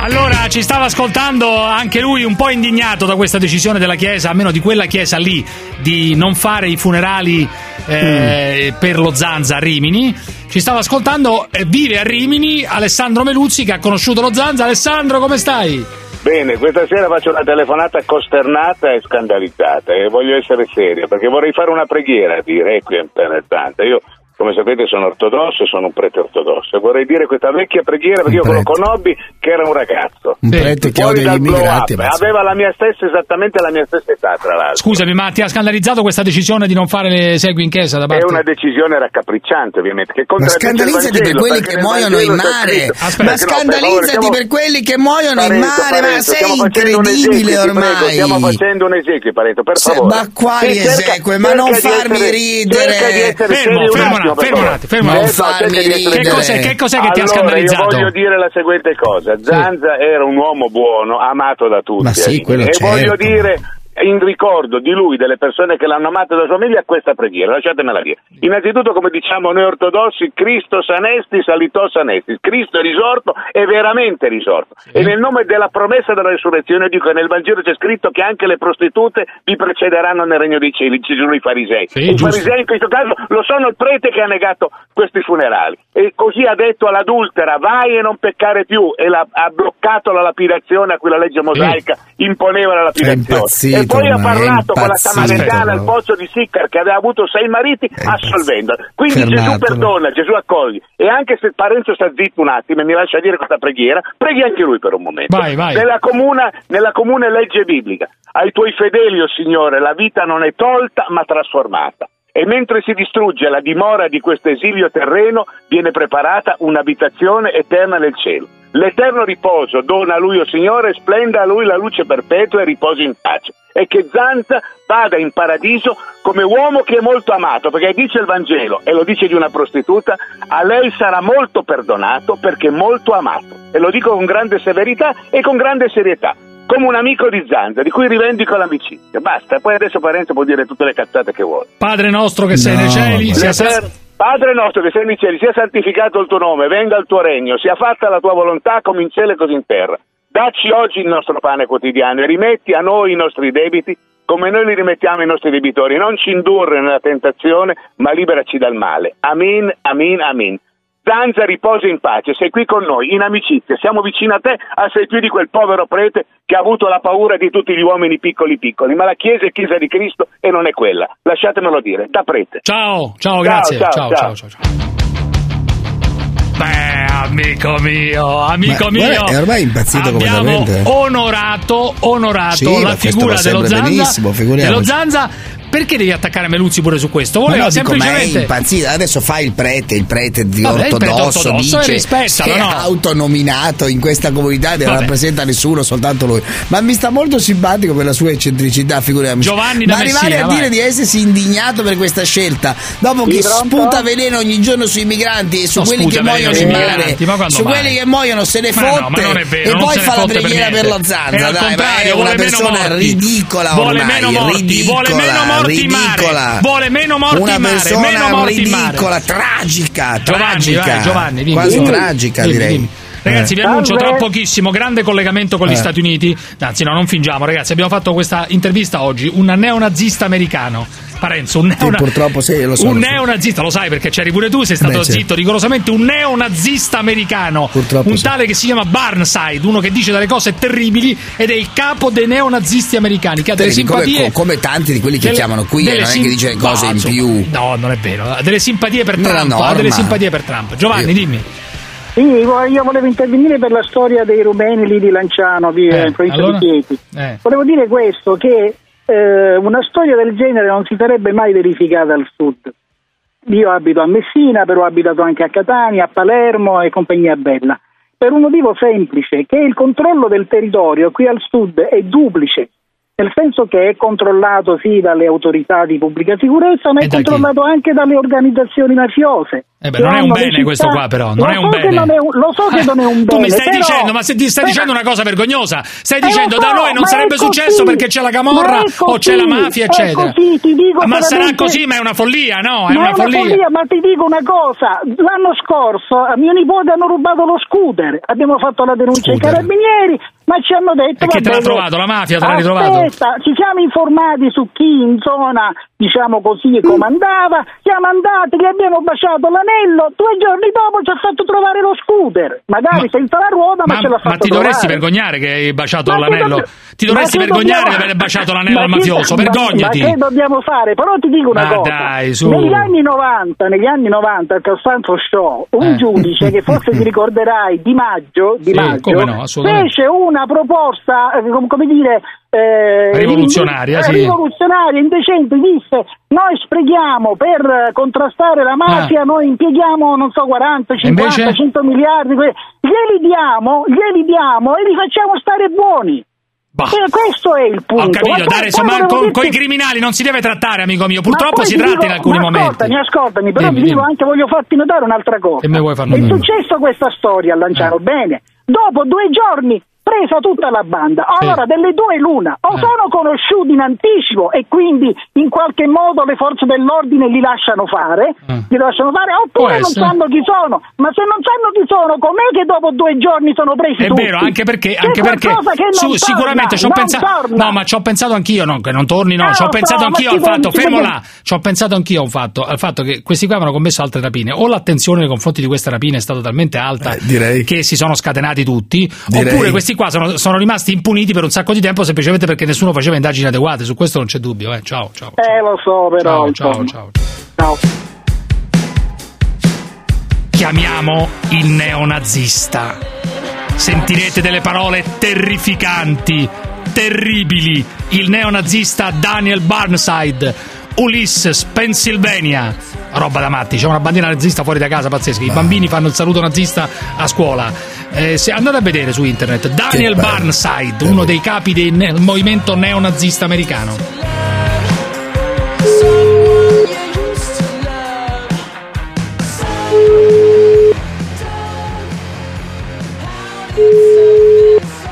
Allora, ci stava ascoltando anche lui un po' indignato da questa decisione della Chiesa, almeno di quella Chiesa lì, di non fare i funerali eh, per lo Zanza a Rimini. Ci stava ascoltando, eh, vive a Rimini, Alessandro Meluzzi che ha conosciuto lo Zanza. Alessandro, come stai? Bene, questa sera faccio una telefonata costernata e scandalizzata e voglio essere serio perché vorrei fare una preghiera di Requiem per Santa. Io, come sapete, sono ortodosso, sono un prete ortodosso e vorrei dire questa vecchia preghiera perché io lo conobbi che era un ragazzo. Un prete che Fuori odia dal gli blow immigrati. aveva la mia stessa, esattamente la mia stessa età, tra l'altro. Scusami, ma ti ha scandalizzato questa decisione di non fare le segui in chiesa da È parte una decisione raccapricciante, ovviamente. Che Ma scandalizzati per quelli che muoiono in mare. Ma scandalizzati per quelli che muoiono in mare. Ma sei un incredibile ti prego, ormai. stiamo facendo un esempio, Parenzo, per favore. ma quali esegue? Ma non farmi ridere. Fermo, un fermo per fermo un favore. attimo, fermo un attimo. no, Che cos'è, che cos'è che ti ha Allora, scandalizzato? Io voglio dire la seguente cosa: Zanza era un uomo buono, amato da tutti. Ma sì, quello e certo. voglio dire. In ricordo di lui, delle persone che l'hanno amato e della sua famiglia, questa preghiera, lasciatemela dire. Innanzitutto, come diciamo noi ortodossi, Cristo sanestis, alitò sanestis. Cristo è risorto, è veramente risorto. E nel nome della promessa della risurrezione, io dico che nel Vangelo c'è scritto che anche le prostitute vi precederanno nel regno dei cieli, ci sono i farisei. Sì, I giusto. farisei in questo caso lo sono il prete che ha negato questi funerali. E così ha detto all'adultera, vai e non peccare più, e la- ha bloccato la lapidazione a cui la legge mosaica imponeva la È lapidazione. impazzito, e Poi ha ormai, parlato con la Samaritana al pozzo di Siccar che aveva avuto sei mariti assolvendola. Quindi Gesù Fermatelo. perdona, Gesù accoglie. E anche se Parenzo sta zitto un attimo e mi lascia dire questa preghiera, preghi anche lui per un momento. Vai, vai. Nella, comuna- nella comune legge biblica. Ai tuoi fedeli, o Signore, la vita non è tolta ma trasformata. E mentre si distrugge la dimora di questo esilio terreno, viene preparata un'abitazione eterna nel cielo. L'eterno riposo dona a lui, o Signore, splenda a lui la luce perpetua e riposi in pace. E che Zanza vada in paradiso come uomo che è molto amato, perché dice il Vangelo, e lo dice di una prostituta, a lei sarà molto perdonato perché è molto amato. E lo dico con grande severità e con grande serietà come un amico di Zanza, di cui rivendico l'amicizia. Basta, poi adesso Parenzo può dire tutte le cazzate che vuole. Padre nostro che sei No, nei cieli, sia Padre nostro che sei nei cieli, sia santificato il tuo nome, venga il tuo regno, sia fatta la tua volontà come in cielo e così in terra. Dacci oggi il nostro pane quotidiano e rimetti a noi i nostri debiti come noi li rimettiamo ai nostri debitori. Non ci indurre nella tentazione, ma liberaci dal male. Amin, amin, amin. Zanza riposa in pace, sei qui con noi, in amicizia, siamo vicini a te, assai più di quel povero prete che ha avuto la paura di tutti gli uomini piccoli piccoli, ma la Chiesa è Chiesa di Cristo e non è quella, lasciatemelo dire, da prete. Ciao, ciao, grazie. Ciao, ciao, ciao. ciao. Beh, amico mio, amico Ma mio. guarda, è ormai impazzito abbiamo completamente. onorato, onorato Sì, la figura dello Zanza. dello Zanza. Perché devi attaccare Meluzzi pure su questo? Ma Voleva no, dico, ma è semplicemente impazzito. Adesso fa il prete, il prete di Vabbè, il prete ortodosso, ortodosso, dice e è no? autonominato in questa comunità non rappresenta nessuno, soltanto lui. Ma mi sta molto simpatico per la sua eccentricità, figuriamoci. Giovanni da Ma arrivare Messina, a vai. dire di essersi indignato per questa scelta, dopo che sputa veleno ogni giorno sui migranti e su No, quelli che muoiono sui in mare, su mai? quelli che muoiono se ne no, fotte vero, e poi fa la per preghiera per, lo E Zanza, dai, ma è una persona ridicola Vuole ormai, meno morti, ridicola, vuole meno morti in mare, ridicola. vuole meno morti una in mare, meno morti in mare. ridicola, tragica, Giovanni, tragica, vai, Giovanni, dimmi. quasi Dimmi. tragica Dimmi, direi. dimmi. Ragazzi, vi Eh. annuncio tra pochissimo grande collegamento con gli Eh. Stati Uniti. Anzi, no, non fingiamo, ragazzi. Abbiamo fatto questa intervista oggi. Un neonazista americano. Parenzo, un, Sì, neona- purtroppo sì, lo so. un lo so. neonazista, lo sai perché c'eri pure tu, sei stato Beh, zitto rigorosamente. Un neonazista americano. un sì. tale che si chiama Barnside, uno che dice delle cose terribili ed è il capo dei neonazisti americani. Che ha delle Vedi, come, simpatie. come tanti di quelli che delle- chiamano qui, non è sim- che dice cose No, in più. No, non è vero. Ha delle simpatie per Nella Trump. Ha delle simpatie per Trump. Giovanni, Io- dimmi. Sì, io volevo intervenire per la storia dei rumeni lì di Lanciano, di Eh, eh, provincia allora? di Chieti. Eh. Volevo dire questo, che eh, una storia del genere non si sarebbe mai verificata al sud. Io abito a Messina, però ho abitato anche a Catania, a Palermo e compagnia bella. Per un motivo semplice, che il controllo del territorio qui al sud è duplice. Nel senso che è controllato sì dalle autorità di pubblica sicurezza, ma è da chi? controllato anche dalle organizzazioni mafiose. Eh beh, non è un bene questo città- qua, però. Non lo è un so che bene. non è un- lo so che non è un Tu bene. mi stai però- dicendo, ma se ti stai però- dicendo una cosa vergognosa, stai Eh, dicendo so, da noi non è sarebbe successo perché c'è la camorra è o c'è la mafia, è eccetera. così, ti dico ma sarà così, ma è una follia, no? È Ma una follia. ma ti dico una cosa, l'anno scorso a mio nipote hanno rubato lo scooter, abbiamo fatto la denuncia ai carabinieri, ma ci hanno detto... E chi te l'ha trovato? La mafia te l'ha Aspetta, ritrovato? ci siamo informati su chi in zona, diciamo così, comandava, siamo andati, gli abbiamo baciato l'anello, due giorni dopo ci ha fatto trovare lo scooter, magari senza la ruota, ma, Ma, ce l'ha ma fatto ti dovresti trovare. vergognare che hai baciato Ma l'anello? dobb- Ti dovresti ma vergognare dobbiamo- di aver baciato l'anello Ma al mafioso, ma- vergognati. Ma che dobbiamo fare? Però ti dico una Ma cosa. dai. Negli anni 90, negli anni 90 al Costanzo Show, un Eh. giudice che forse ti ricorderai Di Maggio, Di Sì, Maggio no, fece una proposta, eh, com- come dire, eh, Rivoluzionaria, eh, sì. rivoluzionaria, indecente, disse noi sprechiamo per eh, contrastare la mafia, noi impieghiamo non so 40, 50, Ah. invece? 100 miliardi, glieli diamo, glieli diamo e li facciamo stare buoni. Eh, questo è il punto. Ho capito, poi- dare, poi volevo con, dirti- i criminali non si deve trattare, amico mio. Purtroppo poi si tratta in alcuni ma momenti. Ascoltami, ascoltami, però Dimmi, dico dimmi. anche, voglio farti notare un'altra cosa. È notare? successo questa storia a Lanciano, bene. Dopo due giorni presa tutta la banda. Allora, delle due l'una, o Eh. sono conosciuti in anticipo e quindi in qualche modo le forze dell'ordine li lasciano fare, li lasciano fare, oppure non Eh. sanno chi sono. Ma se non sanno chi sono, com'è che dopo due giorni sono presi È tutti? vero, anche perché, anche perché qualcosa che non su- torna, sicuramente ci ho pensato. No, ma ci ho pensato anch'io, no, che non torni, no, Eh, ci ho pensato so, anch'io al fatto, fermo perché- là, ci ho pensato anch'io a un fatto, al fatto che questi qua avevano commesso altre rapine, o l'attenzione nei confronti di queste rapine è stata talmente alta direi. che si sono scatenati tutti, Direi. oppure questi qua sono, sono rimasti impuniti per un sacco di tempo semplicemente perché nessuno faceva indagini adeguate, su questo non c'è dubbio. Eh. Ciao, ciao. Eh, lo so, però. Ciao, ciao, ciao. Ciao. Chiamiamo il neonazista. Sentirete delle parole terrificanti, terribili. Il neonazista Daniel Barnside, Ulysses, Pennsylvania. Roba da matti, c'è una bandiera nazista fuori da casa pazzesca. I bambini fanno il saluto nazista a scuola. Eh, se andate a vedere su internet, Daniel. Barnside, uno dei capi del ne- movimento neonazista americano.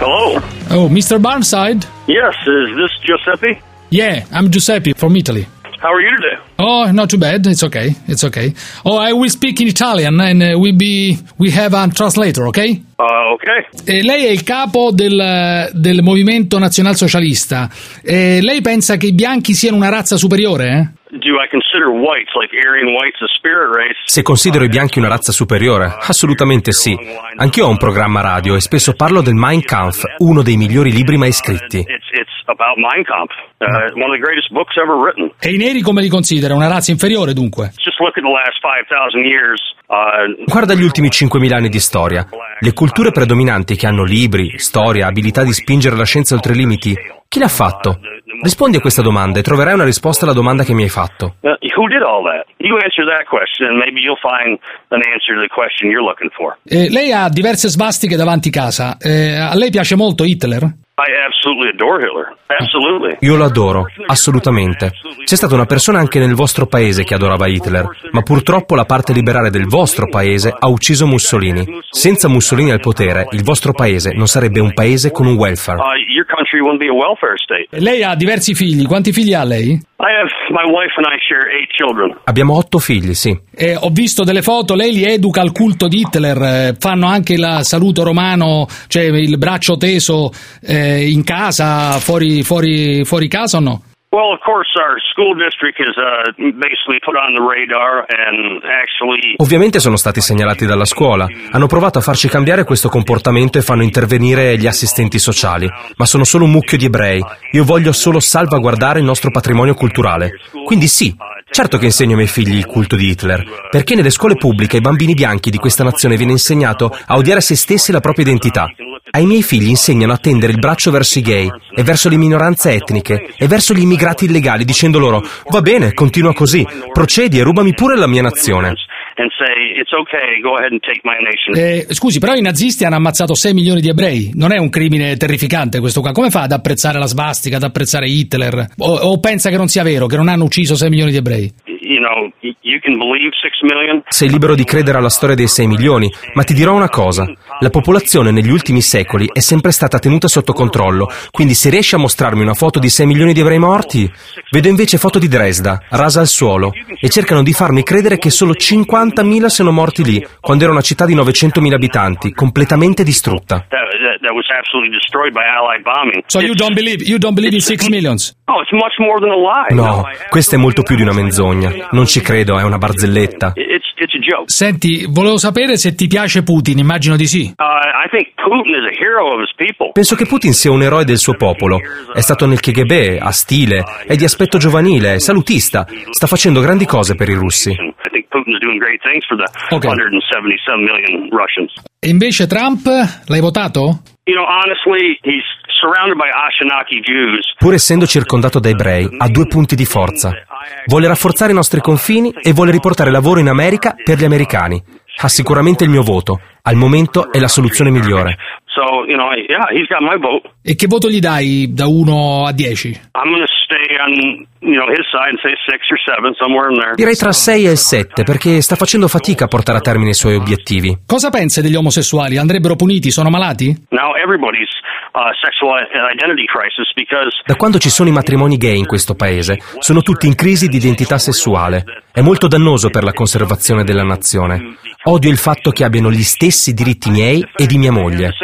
Hello. Oh, Mr. Barnside? Yes, is this Giuseppe? Yeah, I'm Giuseppe from Italy. How are you today? Oh, not too bad. It's okay. It's okay. Oh, I will speak in Italian and uh, we be we have a translator, okay? Uh, okay. Eh, lei è il capo del, del movimento nazionalsocialista. Eh, lei pensa che i bianchi siano una razza superiore? Do I consider whites, like Aryan whites, a spirit race? Se considero i bianchi una razza superiore? Assolutamente sì. Anch'io ho un programma radio e spesso parlo del Mein Kampf, uno dei migliori libri mai scritti. It's it's about Mein Kampf, uh, one of the greatest books ever written. E i neri come li considera? Una razza inferiore, dunque? Just look at the last five thousand years. Uh, Guarda gli ultimi 5.000 anni di storia. Le culture predominanti che hanno libri, storia, abilità di spingere la scienza oltre i limiti, chi l'ha fatto? Rispondi a questa domanda e troverai una risposta alla domanda che mi hai fatto. uh. Eh, lei ha diverse svastiche davanti casa. Eh, a lei piace molto Hitler? I absolutely adore Hitler. Absolutely. Io lo adoro, assolutamente. C'è stata una persona anche nel vostro paese che adorava Hitler, ma purtroppo la parte liberale del vostro paese ha ucciso Mussolini. Senza Mussolini al potere, il vostro paese non sarebbe un paese con un welfare. Country wouldn't be a welfare state. Lei ha diversi figli. Quanti figli ha lei? I have my wife and I share eight children. Abbiamo otto figli, sì. Eh, ho visto delle foto, lei li educa al culto di Hitler, eh, fanno anche il saluto romano, cioè il braccio teso eh, in casa, fuori, fuori, fuori casa o no? Well, of course, our school district is uh, basically put on the radar and actually. Ovviamente sono stati segnalati dalla scuola. Hanno provato a farci cambiare questo comportamento e fanno intervenire gli assistenti sociali. Ma sono solo un mucchio di ebrei. Io voglio solo salvaguardare il nostro patrimonio culturale. Quindi sì, certo che insegno ai miei figli il culto di Hitler. Perché nelle scuole pubbliche ai bambini bianchi di questa nazione viene insegnato a odiare se stessi la propria identità. Ai miei figli insegnano a tendere il braccio verso i gay e verso le minoranze etniche e verso gli immigrati illegali dicendo loro va bene, continua così, procedi e rubami pure la mia nazione. And say it's okay. Go ahead and take my nation. Eh, scusi, però i nazisti hanno ammazzato 6 milioni di ebrei. Non è un crimine terrificante questo qua. Come fa ad apprezzare la svastica, ad apprezzare Hitler? O, o pensa che non sia vero, che non hanno ucciso 6 milioni di ebrei? You know, y- you can believe six million. Sei libero di credere alla storia dei 6 milioni, ma ti dirò una cosa. La popolazione negli ultimi secoli è sempre stata tenuta sotto controllo, quindi se riesci a mostrarmi una foto di 6 milioni di ebrei morti, vedo invece foto di Dresda, rasa al suolo, e cercano di farmi credere che solo 50.000 siano morti lì, quando era una città di 900.000 abitanti, completamente distrutta. So you don't believe, you don't believe in 6 millions? No, questa è molto più di una menzogna. Non ci credo, è una barzelletta. Senti, volevo sapere se ti piace Putin, immagino di sì. Uh. Penso che Putin sia un eroe del suo popolo. È stato nel KGB, ha stile, è di aspetto giovanile, è salutista. Sta facendo grandi cose per i russi. Putin's doing great things for the Okay. 177 million Russians. E invece Trump, l'hai votato? You know, honestly, he's surrounded by Ashanaki Jews. Pur essendo circondato da ebrei, ha due punti di forza. Vuole rafforzare i nostri confini e vuole riportare lavoro in America per gli americani. Ha sicuramente il mio voto. Al momento è la soluzione migliore. So, you know, yeah, he's got my vote. E che voto gli dai da 1 a 10? I'm going to stay on, you know, his side and say six or seven, somewhere in there. Direi tra il 6 e il 7 perché sta facendo fatica a portare a termine i suoi obiettivi. Cosa pensa degli omosessuali? Andrebbero puniti? Sono malati? Now everybody's uh, sexual identity crisis because Da quando ci sono i matrimoni gay in questo paese, sono tutti in crisi di identità sessuale. È molto dannoso per la conservazione della nazione. Odio il fatto che abbiano gli stessi diritti miei e di mia moglie.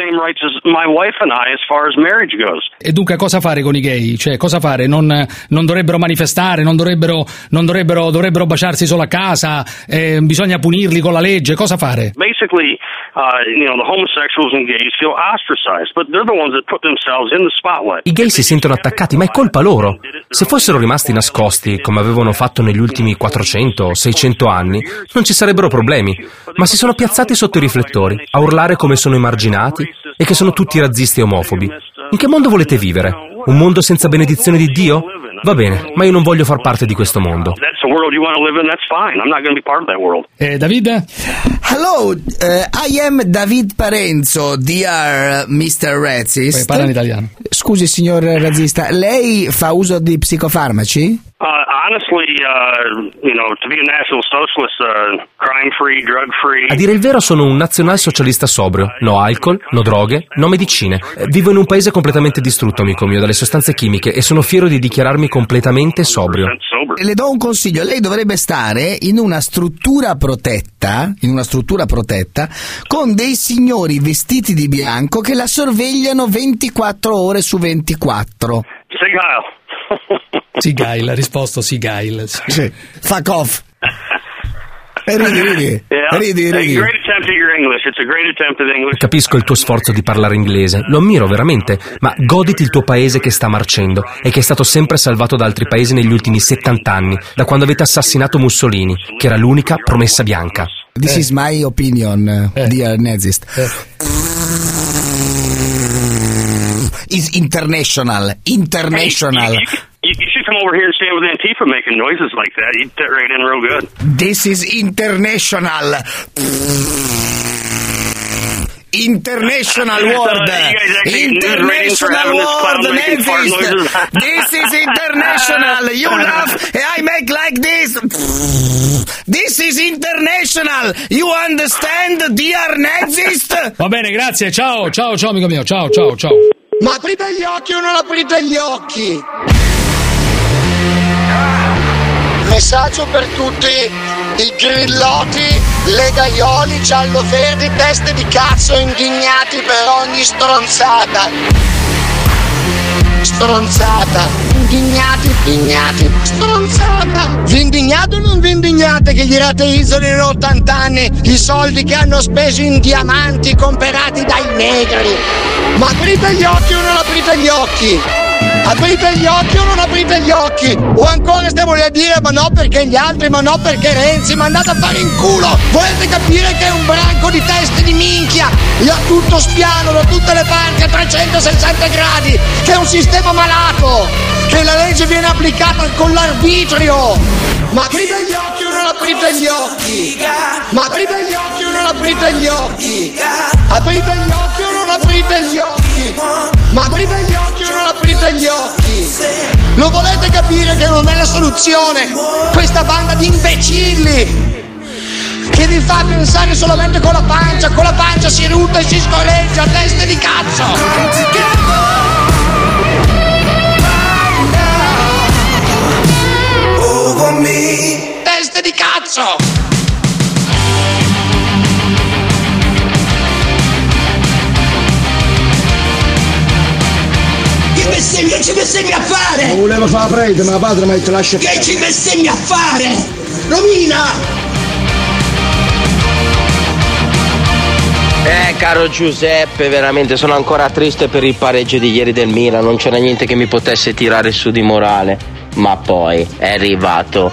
E dunque cosa fare con i gay? Cioè, cosa fare? Non, non dovrebbero manifestare, non dovrebbero, non dovrebbero, dovrebbero baciarsi solo a casa, eh, bisogna punirli con la legge, cosa fare? Basically, uh, you know, the homosexuals and gays feel ostracized, but they're the ones that put themselves in the spotlight. I gay si sentono attaccati, ma è colpa loro. Se fossero rimasti nascosti, come avevano fatto negli ultimi 400 o 600 anni, non ci sarebbero problemi. Ma si sono piazzati sotto i riflettori, a urlare come sono emarginati e che sono tutti razzisti e omofobi. In che mondo volete vivere? Un mondo senza benedizione di Dio? Va bene, ma io non voglio far parte di questo mondo. Eh, David? Hello, uh, I am David Parenzo, dear Mr. Razzist. Poi parla in italiano. Scusi, signor razzista, lei fa uso di psicofarmaci? Uh, honestly, uh, you know, to be a national socialist, uh, crime-free, drug-free. A dire il vero sono un nazionalsocialista sobrio. No alcol, no droghe, no medicine. Eh, Vivo in un paese completamente distrutto, amico mio, dalle sostanze chimiche e sono fiero di dichiararmi completamente sobrio. Le do un consiglio, lei dovrebbe stare in una struttura protetta, in una struttura protetta, con dei signori vestiti di bianco che la sorvegliano 24 ore su 24. Say, Kyle. Sigail, ha risposto Sigail. Sì. Fuck off. E ridi, ridi. Yeah. Ridi, A ridi. great attempt at your English. It's a great attempt at English. Capisco il tuo sforzo di parlare inglese, lo ammiro veramente, ma goditi il tuo paese che sta marcendo e che è stato sempre salvato da altri paesi negli ultimi 70 anni, da quando avete assassinato Mussolini, che era l'unica promessa bianca. This is my opinion, uh, dear Nazist. Is international, international. You, you should come over here and stand with Antifa making noises like that. You'd fit right in real good. This is international. International world. You guys actually International ratings for having this world, making fart Nazist. noises. This is international. You laugh and I make like this. This is international. You understand, dear Nazist? Va bene, grazie. Ciao, ciao, ciao, amico mio. Ciao, ciao, ciao. Ma aprite gli occhi o non aprite gli occhi? Messaggio per tutti i grilloti, legaioli, giallo-verdi, teste di cazzo indignati per ogni stronzata. Stronzata. Indignati, indignati, stronzata. Vi indignate o non vi indignate che gli rateizzano in 80 anni i soldi che hanno speso in diamanti comprati dai negri? Ma aprite gli occhi o non aprite gli occhi? Aprite gli occhi o non aprite gli occhi? O ancora stiamo lì a dire ma no perché gli altri, ma no perché Renzi, ma andate a fare in culo! Volete capire che è un branco di teste di minchia? E a tutto spiano, da tutte le parti, a 360 gradi, che è un sistema malato! Che la legge viene applicata con l'arbitrio! Ma aprite gli occhi non aprite gli occhi? Ma aprite gli occhi o non aprite gli occhi? Aprite gli occhi o non aprite gli occhi? Ma aprite gli occhi o non aprite gli occhi? Lo volete capire che non è la soluzione? Questa banda di imbecilli! Che vi fa pensare solamente con la pancia, con la pancia si rutta e si scorreggia, teste di cazzo! Teste di cazzo! Che bestemmi, che ci bestemmi a fare? Non volevo fare la prete, ma la padre mi ha detto lascia Che ci bestemmi a fare? Romina! Eh, caro Giuseppe, veramente sono ancora triste per il pareggio di ieri del Milan. Non c'era niente che mi potesse tirare su di morale. Ma poi è arrivato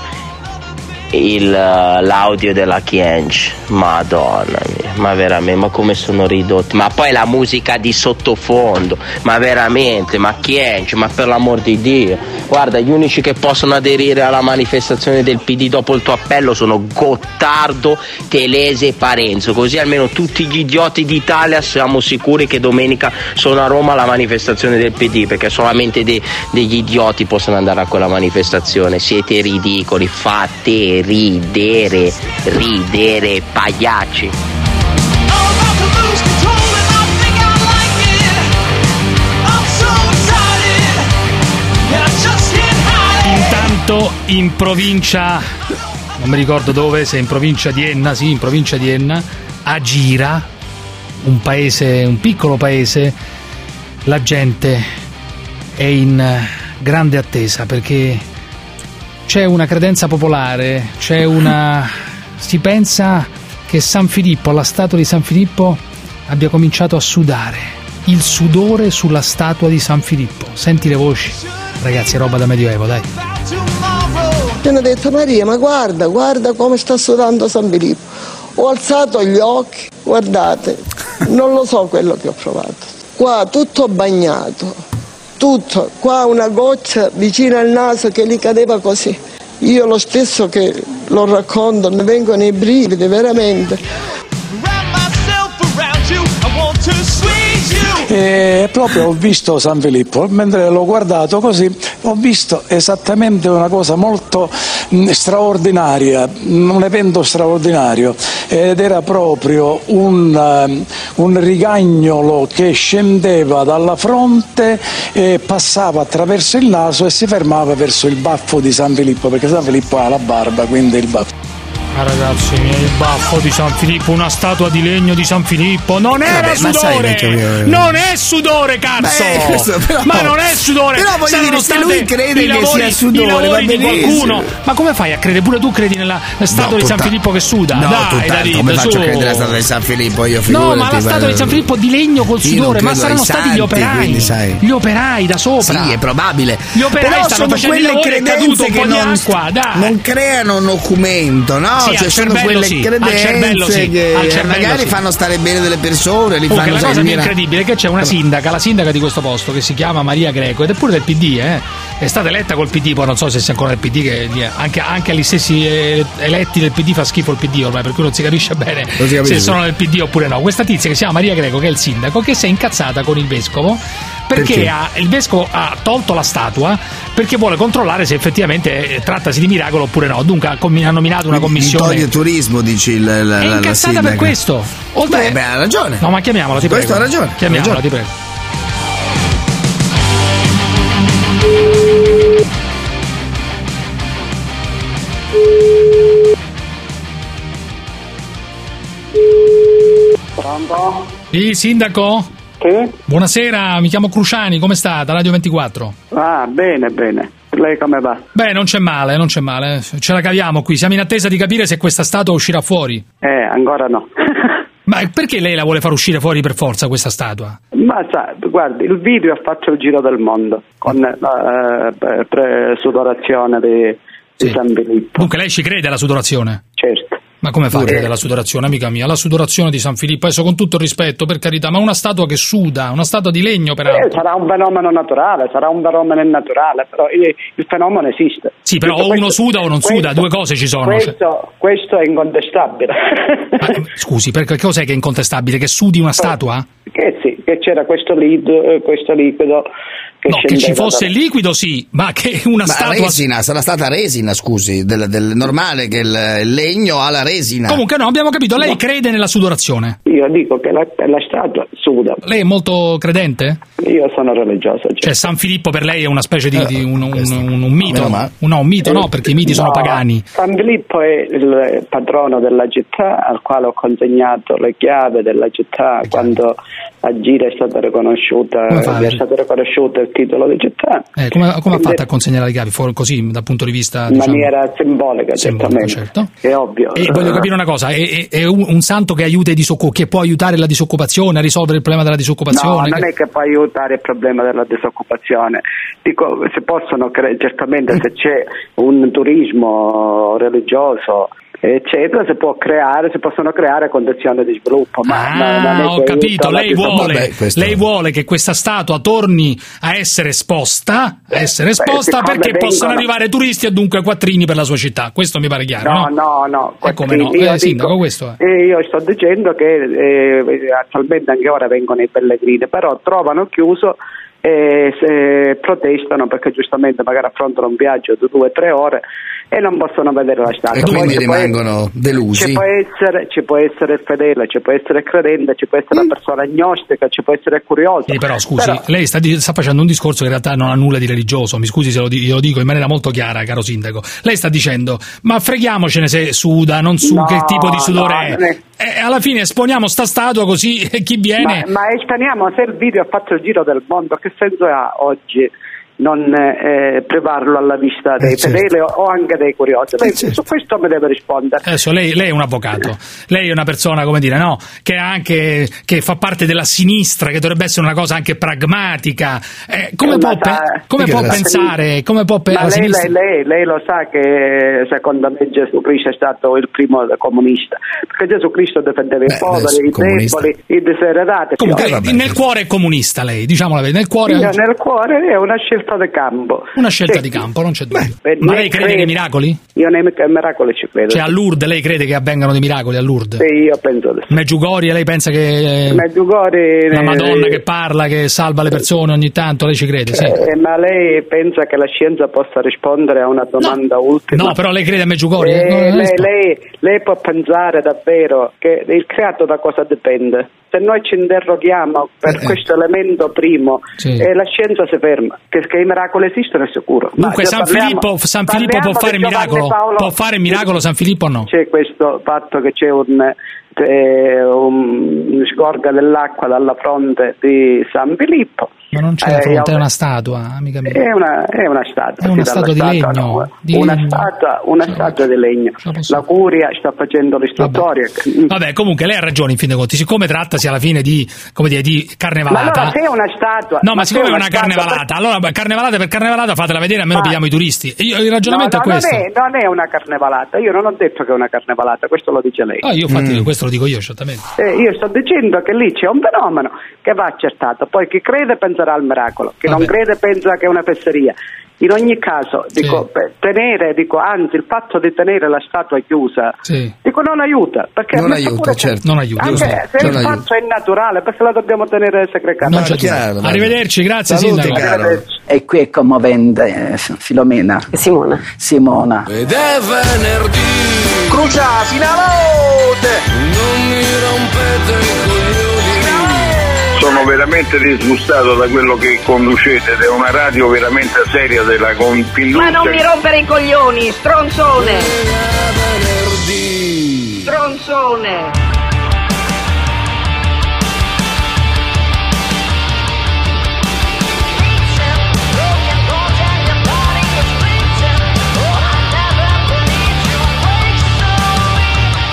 il, uh, l'audio della Kiench. Madonna mia, ma veramente, ma come sono ridotti. Ma poi la musica di sottofondo. Ma veramente, ma Kiench, ma per l'amor di Dio. Guarda, gli unici che possono aderire alla manifestazione del PD dopo il tuo appello sono Gottardo, Telese e Parenzo. Così almeno tutti gli idioti d'Italia siamo sicuri che domenica sono a Roma alla manifestazione del PD, perché solamente de- degli idioti possono andare a quella manifestazione. Siete ridicoli, fate ridere, ridere, pagliacci. Intanto in provincia, non mi ricordo dove, se in provincia di Enna, sì, in provincia di Enna, a Gira, un paese, un piccolo paese, la gente è in grande attesa perché c'è una credenza popolare, c'è una. si pensa che San Filippo, alla statua di San Filippo, abbia cominciato a sudare. Il sudore sulla statua di San Filippo. Senti le voci. Ragazzi, roba da medioevo, dai. Mi hanno detto Maria, ma guarda, guarda come sta sudando San Filippo. Ho alzato gli occhi, guardate, non lo so quello che ho provato. Qua tutto bagnato, tutto, qua una goccia vicino al naso che gli cadeva così. Io lo stesso che lo racconto, mi vengono i brividi veramente. E proprio ho visto San Filippo, mentre l'ho guardato così, ho visto esattamente una cosa molto mh, straordinaria, un evento straordinario, ed era proprio un, um, un rigagnolo che scendeva dalla fronte passava attraverso il naso e si fermava verso il baffo di San Filippo, perché San Filippo ha la barba, quindi il baffo. Ah ragazzi miei, il baffo di San Filippo, una statua di legno di San Filippo, non era Vabbè, sudore! vecchio mio- Non è sudore, cazzo! Beh, questo però- ma non è sudore! Però voglio Saranno dire, se lui crede i che lavori- sia sudore, lavori va di benissimo. qualcuno. Ma come fai a credere? Pure tu credi nella, statua No, di San Filippo che suda? No, Dai, tutta- David, come faccio su. a credere alla statua di San Filippo? Io No, ma la statua di San Filippo di legno col Io sudore, ma saranno stati santi, gli operai. quindi. Gli operai da sopra. Sì, è probabile. Gli operai Però stanno sono facendo i quelle lavori, è caduto credenze un che po' di non, acqua, dai. non creano un documento, no? Sì, cioè sono quelle sì, credenze che magari fanno stare bene delle persone, li fanno la cosa più incredibile è che c'è una sindaca, la sindaca di questo posto, che si chiama Maria Greco ed è pure del PD, eh. È stata eletta col PD, poi non so se sia ancora del PD, che anche, anche agli stessi eh, eletti del PD fa schifo il PD ormai, per cui non si capisce bene si capisce. se sono del PD oppure no. Questa tizia che si chiama Maria Greco, che è il sindaco, che si è incazzata con il vescovo. Perché, Perché? ha- il vescovo ha tolto la statua perché vuole controllare se effettivamente eh, trattasi di miracolo oppure no. Dunque ha, commi- ha nominato una commissione. toglie turismo, dici il, la, la, È la incazzata per sindaca. questo. Oltre... Beh, beh, ha ragione. No, ma chiamiamola, ti questo prego. ha ragione, Chiamiamola, ragione. ti prego. Pronto? Sì, sindaco? Che? Buonasera, mi chiamo Cruciani, come sta? Da Radio 24. Ah, bene, bene. Lei come va? Beh, non c'è male, non c'è male. Ce la caviamo qui. Siamo in attesa di capire se questa statua uscirà fuori. Eh, ancora no. Ma perché lei la vuole far uscire fuori per forza questa statua? Ma sa, guardi, il video ha fatto il giro del mondo con la eh, pre- sudorazione di, di San Filippo. Dunque lei ci crede alla sudorazione? Certo. Ma come fa a credere alla sudorazione, amica mia? La sudorazione di San Filippo, adesso con tutto il rispetto, per carità, ma una statua che suda, una statua di legno Eh, peraltro. sarà un fenomeno naturale, sarà un fenomeno naturale, però il, il fenomeno esiste. Sì, però Tutto o uno questo- suda o non suda, questo- due cose ci sono. Questo, questo è incontestabile. Scusi, perché cos'è che è incontestabile? Che sudi una statua? che sì, che c'era questo, liquido, eh, questo liquido che No, che ci fosse da- il liquido sì, ma che una Ma statua... resina, sarà stata resina, scusi, del, del normale che il, il legno ha la resina. Comunque no, abbiamo capito, lei crede nella sudorazione. Io dico che la, la statua suda. Lei è molto credente? Io sono religioso. Cioè San Filippo per lei è una specie di, di un, un- un- un mito? Un- No, un mito no, perché i miti sono No, pagani. San Filippo è il patrono della città al quale ho consegnato le chiavi della città quando a Gira è stata riconosciuta, è stato riconosciuto il titolo di città. Eh, come, come ha fatto a consegnare le chiavi? Fuori così, dal punto di vista... in diciamo- maniera simbolica, certamente. certo. È ovvio. E voglio capire una cosa, è, è- un, un santo che aiuta i disoccu- che può aiutare la disoccupazione, a risolvere il problema della No, disoccupazione? non che- è che può aiutare il problema della disoccupazione. Dico, si possono certamente se c'è un turismo religioso eccetera, si può creare, si possono creare condizioni di sviluppo. Ma ma Ah, ho che capito, lei vuole, disoccupazione. lei vuole che questa statua torni a essere esposta, a essere esposta siccome perché possano vengono- arrivare turisti e dunque quattrini per la sua città. Questo mi pare chiaro, No, no? no, no. E come no? Io Eh, sindaco, dico- questo è. eh, io sto dicendo che eh, attualmente anche ora vengono i pellegrini, però trovano chiuso e se protestano perché giustamente magari affrontano un viaggio di due o tre ore e non possono vedere la statua. E Poi quindi può- rimangono delusi. Ci può, essere, ci può essere fedele, ci può essere il credente, ci può essere la persona agnostica, ci può essere il curioso. Sì, però scusi, Però- lei sta, sta facendo un discorso che in realtà non ha nulla di religioso, mi scusi se lo, di- glielo dico in maniera molto chiara, caro sindaco. Lei sta dicendo, ma freghiamocene se suda, non su, No, che tipo di sudore no, è. E alla fine esponiamo sta statua così chi viene... Ma, ma espaniamo se il video ha fatto il giro del mondo, che senso ha oggi non eh, privarlo alla vista dei Eh, certo. fedeli o- o anche dei curiosi. Lei Su questo mi deve rispondere. Adesso lei, lei è un avvocato, lei è una persona, come dire, no? Che, anche, che fa parte della sinistra, che dovrebbe essere una cosa anche pragmatica. Eh, come Eh, può, pe- sa- come può pensare? Come può pe- lei, lei- lei- lo sa che secondo me Gesù Cristo è stato il primo comunista, perché Gesù Cristo difendeva i poveri, i deboli, i diseredati. Comunque, nel cuore è comunista lei, diciamo la verità, nel cuore Io nel cuore è una scelta di campo. una scelta di campo, non c'è dubbio. Beh, Ma lei crede credo- nei miracoli? Io nei mica- miracoli ci credo. Cioè a Lourdes lei crede che avvengano dei miracoli a Lourdes? Sì, io penso di sì. Medjugorje lei pensa che Medjugorje, la eh, Madonna che parla, che salva le persone ogni tanto, lei ci crede? Sì. eh, ma lei pensa che la scienza possa rispondere a una domanda ultima? No, però lei crede a Medjugorje? Eh, No, lei, lei- lei può pensare davvero che il creato da cosa dipende? Se noi ci interroghiamo per questo elemento primo, Sì. eh, la scienza si ferma, che i miracoli esistono è sicuro. Dunque San parliamo- Filippo, San Filippo può fare miracolo? Paolo- Può fare miracolo San Filippo o no? C'è questo fatto che c'è un, eh, un scorga dell'acqua dalla fronte di San Filippo. Ma non c'è la Eh, fronte, è una statua, amica mia. È una, è una statua. È una statua di statua, legno, no. di una legno. statua, una statua di legno. La curia sta facendo l'istruttoria. Vabbè, comunque lei ha ragione in fin dei conti, siccome trattasi alla fine di, come dire, di carne Ma allora se è una statua. No, ma siccome è una carne statua- valata, allora beh, carne valata per carne valata fatela vedere, almeno Ma- pigliamo i turisti. Io- il ragionamento no, è no, questo. Non è, non è una carnevalata, io non ho detto che è una carnevalata, questo lo dice lei. Ah, io infatti questo lo dico io, certamente. Eh, io sto dicendo che lì c'è un fenomeno che va accertato, poi chi crede penserà al miracolo, chi non Vabbè. crede pensa che è una fesseria. In ogni caso, dico, per tenere, dico, anzi, il fatto di tenere la statua chiusa, Sì. dico, non aiuta. Perché Non aiuta, certo. Non aiuta, Anche se Non il aiuta. fatto è naturale, perché la dobbiamo tenere segregata. Non c'è dubbio. Arrivederci, grazie Salute, Sindaco. E qui è commovente, eh, Filomena. Simona. Simona. Ed è venerdì. Crucia, finalode! Non mi rompete i coglioni. Sono veramente disgustato da quello che conducete ed è una radio veramente seria della Ma Confindustria. non mi rompere i coglioni, stronzone! Stronzone!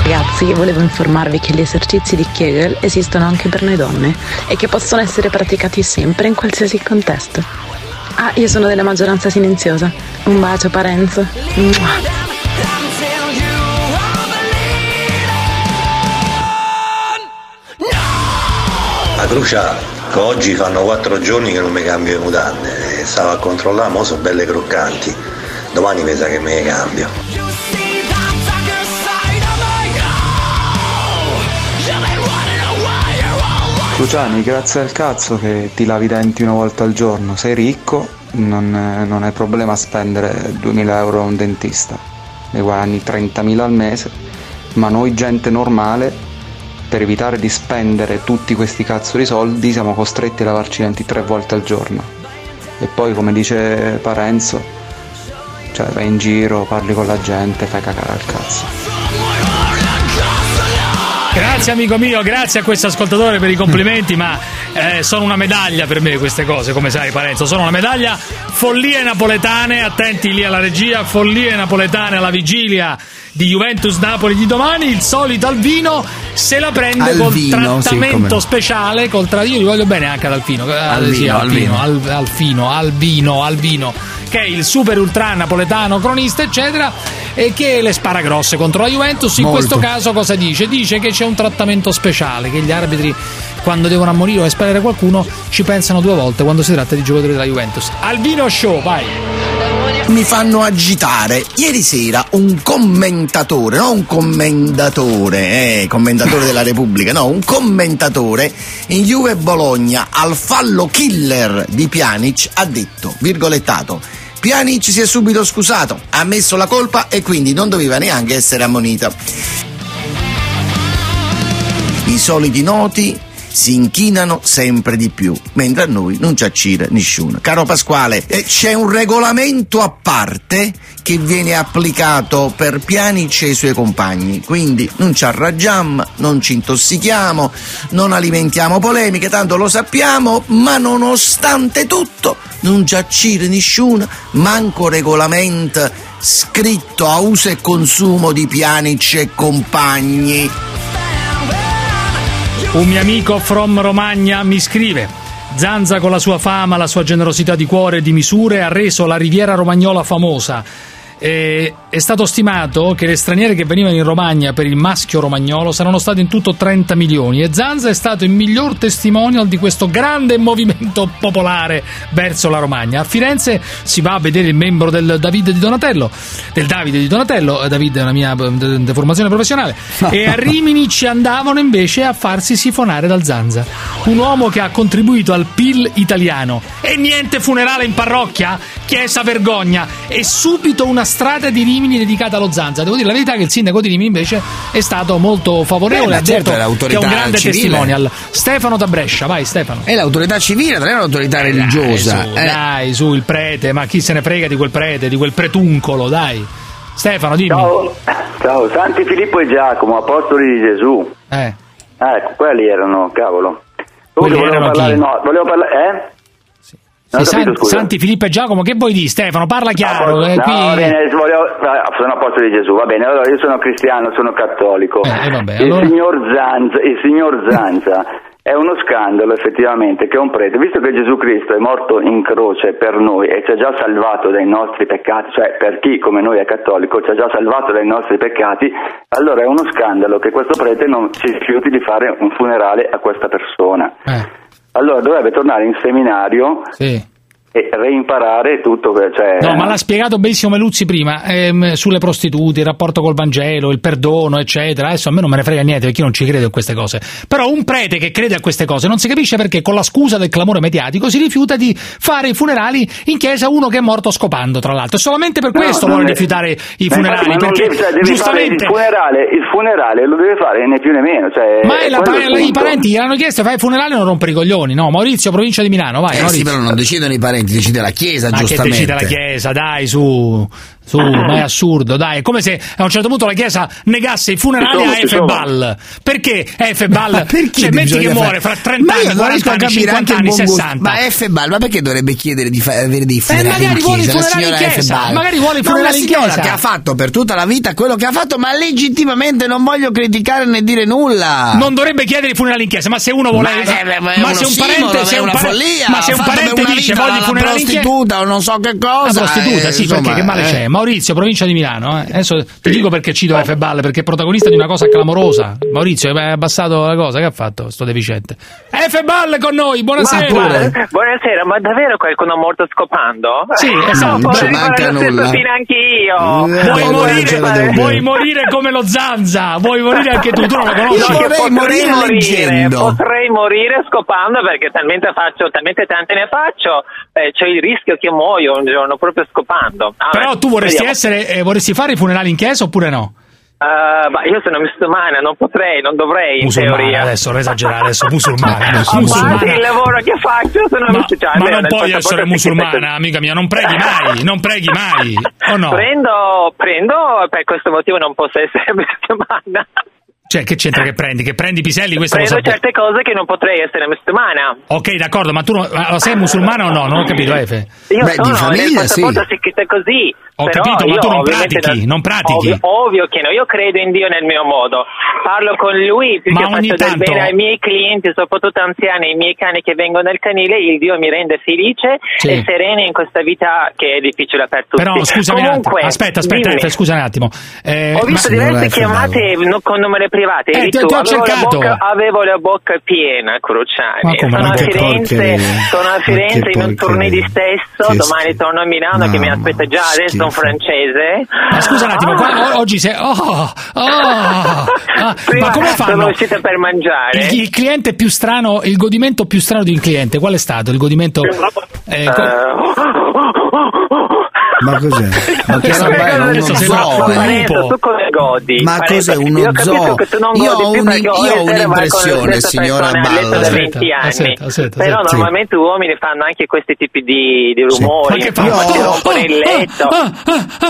Ragazzi, volevo informarvi che gli esercizi di Kegel esistono anche per noi donne e che possono essere praticati sempre in qualsiasi contesto. Ah, io sono della maggioranza silenziosa. Un bacio, Parenzo. Mua. Ma Crucia, che oggi fanno quattro giorni che non mi cambio le mutande. E Stavo a controllare, ma sono belle croccanti. Domani mi sa che me le cambio. Cruciani, grazie al cazzo che ti lavi i denti una volta al giorno, sei ricco, non, non hai problema a spendere 2000 euro a un dentista, ne guadagni 30.000 al mese, ma noi gente normale, per evitare di spendere tutti questi cazzo di soldi, siamo costretti a lavarci i denti tre volte al giorno. E poi, come dice Parenzo, cioè vai in giro, parli con la gente, fai cagare al cazzo. Grazie amico mio, grazie a questo ascoltatore per i complimenti, ma eh, sono una medaglia per me queste cose, come sai Parenzo, sono una medaglia. Follie napoletane, attenti lì alla regia, follie napoletane alla vigilia di Juventus Napoli di domani, il solito Alvino se la prende col Alvino, sì, trattamento no. speciale, col tra- io gli voglio bene anche ad Alfino, eh, Alvino, sì, Alfino, Alvino. Al- Alfino, Albino, Albino, che è il super ultra napoletano, cronista eccetera, che le spara grosse contro la Juventus, in Molto. questo caso cosa dice? Dice che c'è un trattamento speciale, che gli arbitri quando devono ammonire o espellere qualcuno ci pensano due volte quando si tratta di giocatori della Juventus. Albino Show, vai! mi fanno agitare. Ieri sera un commentatore, non un commendatore, eh, commentatore della Repubblica, no, un commentatore in Juve Bologna al fallo killer di Pjanic ha detto, virgolettato, Pjanic si è subito scusato, ha ammesso la colpa e quindi non doveva neanche essere ammonito. I soliti noti si inchinano sempre di più, mentre a noi non ci accira nessuno. Caro Pasquale, eh, c'è un regolamento a parte che viene applicato per Pianic e i suoi compagni, quindi non ci arraggiamo, non ci intossichiamo, non alimentiamo polemiche, tanto lo sappiamo, ma nonostante tutto non ci accira nessuno, manco regolamento scritto a uso e consumo di Pianic e compagni. Un mio amico from Romagna mi scrive. Zanza con la sua fama, la sua generosità di cuore e di misure ha reso la riviera romagnola famosa. E è stato stimato che le straniere che venivano in Romagna per il maschio romagnolo saranno state in tutto 30 milioni e Zanza è stato il miglior testimonial di questo grande movimento popolare verso la Romagna. A Firenze si va a vedere il membro del Davide di Donatello, del Davide di Donatello, eh, Davide è una mia eh, de- formazione professionale, e a Rimini ci andavano invece a farsi sifonare dal Zanza, un uomo che ha contribuito al PIL italiano. E niente funerale in parrocchia? Chiesa vergogna! E subito una strada di Rimini dedicata allo Zanza. Devo dire la verità che il sindaco di Rimini invece è stato molto favorevole, Beh, ha certo, detto è l'autorità che è un grande civile. testimonial. Stefano da Brescia, vai Stefano. È l'autorità civile, non è un'autorità religiosa. Dai, su, eh. dai, su, il prete, ma chi se ne frega di quel prete, di quel pretuncolo, dai. Stefano, dimmi. Ciao, ciao, Santi Filippo e Giacomo, apostoli di Gesù. Eh. Ah, ecco, quelli erano, cavolo. Quelli Comunque volevo erano parlare, no, volevo parlare, eh? Sì, San-. Santi Filippo e Giacomo, che vuoi dire Stefano? Parla chiaro. eh, no, qui- va bene, volevo, ah, sono apostoli di Gesù, va bene, allora io sono cristiano, sono cattolico. Eh, vabbè, il, allora- signor Zanza, il signor Zanza è uno scandalo effettivamente che un prete, visto che Gesù Cristo è morto in croce per noi e ci ha già salvato dai nostri peccati, cioè per chi come noi è cattolico ci ha già salvato dai nostri peccati, allora è uno scandalo che questo prete non si rifiuti di fare un funerale a questa persona. Allora dovrebbe tornare in seminario Sì. E reimparare tutto, cioè, No, ma l'ha spiegato benissimo Meluzzi prima, ehm, sulle prostitute, il rapporto col Vangelo, il perdono, eccetera. Adesso a me non me ne frega niente perché io non ci credo in queste cose. Però un prete che crede a queste cose non si capisce perché con la scusa del clamore mediatico si rifiuta di fare i funerali in chiesa uno che è morto scopando, tra l'altro. E solamente per No, questo vuole è- rifiutare i Ma funerali, infatti, perché deve, cioè, devi giustamente... il funerale, il funerale lo deve fare né più né meno. Cioè, Ma la- il i parenti gli hanno chiesto fai il funerale e non rompere i coglioni, no? Maurizio, provincia di Milano, vai. Eh sì, però non decidono i parenti, decide la Chiesa, Ma che giustamente. decide la Chiesa, dai, su, su, ma è assurdo, dai. È come se a un certo punto la Chiesa negasse i funerali a. Efebal. Perché Efebal? Perché Cioè, metti che muore fra 30 Ma anni, io non 40 riesco a anni, capire 50 anche il anni, buon gusto. 60. Ma F-Ball, ma perché dovrebbe chiedere di fa- avere dei Eh, funerali magari in chiesa? la signora F-Ball? magari vuole i funerali una in chiesa. che ha fatto per tutta la vita quello che ha fatto, ma legittimamente non voglio criticare né dire nulla. Non dovrebbe chiedere i funerali in chiesa, ma se uno vuole. Ma, uno se un parente. Se un una pare- follia. Ma se un parente una dice voglio i funerali in chiesa. prostituta o non so che La cosa. prostituta, eh, sì, insomma, perché che male eh. c'è? Maurizio, provincia di Milano. eh. Adesso ti dico perché cito F-Ball, perché è protagonista di una cosa clamorosa. Maurizio, hai abbassato la cosa, che ha fatto sto deficiente? F-Ball con noi, buonasera. Buonasera, ma davvero qualcuno è morto scopando? Sì, esatto. No, Non ci vorrei manca fare lo stesso nulla. fine anch'io. Vuoi Vorrei morire, vuoi morire come lo Zanza, vuoi morire anche tu, tu non lo conosci. No, che potrei morire, leggendo. potrei morire scopando perché talmente faccio, talmente tante ne faccio, eh, c'è il rischio che muoio un giorno proprio scopando. Ah, Però beh, tu vorresti vediamo. essere, eh, vorresti fare i funerali in chiesa oppure no? Eh, ma io sono musulmana, non potrei, non dovrei in Musulmana, teoria. adesso non esagerare, adesso musulmana. Parte musulmana. il lavoro che faccio, sono Ma, musulmana. ma non puoi essere musulmana, amica mia, non preghi mai, non preghi mai, o no? Prendo, prendo, per questo motivo non posso essere musulmana. Cioè, che c'entra che prendi? Che prendi i piselli? Questo lo Prendo sapevo. certe cose che non potrei essere musulmana. Ok, d'accordo, ma tu non- sei musulmana o no? Non ho capito, Efe. Io sono, nel passaporto si scrive così. Ho però capito, ma tu non pratichi, non pratichi. Ovvio, ovvio che no, io credo in Dio nel mio modo. Parlo con lui perché Ma ogni faccio del tanto- bene ai miei clienti, soprattutto anziani, ai miei cani che vengono nel canile, il Dio mi rende felice Sì. e serena in questa vita che è difficile per tutti. Però scusami un Comunque, attimo, aspetta, aspetta. Efe, scusa un attimo. Eh, Ho visto ma- diverse chiamate no- con numeri privati. Eh, eri ti- tu. ti ho avevo, la cercato. bocca, avevo la bocca piena, come, Sono a Firenze, sono a Firenze in un tournée di stesso. Domani torno a Milano che mi aspetta già adesso un francese. Ma scusa un attimo, qua- o- oggi sei. Oh, oh, ah, Prima ma come sono fanno? uscita per mangiare. Il, il cliente più strano, il godimento più strano di un cliente, qual è stato? Il godimento. eh, ma cos'è? Ma che roba è? Uno zoo? Tu come godi? Ma cos'è uno zoo? Io ho, un, io ho un'impressione, signora Balla. Aspetta, aspetta, aspetta, Però normalmente sì. uomini fanno anche questi tipi di, di rumori. Sì. Ma che fanno? Ti rompono oh, il oh, oh, letto.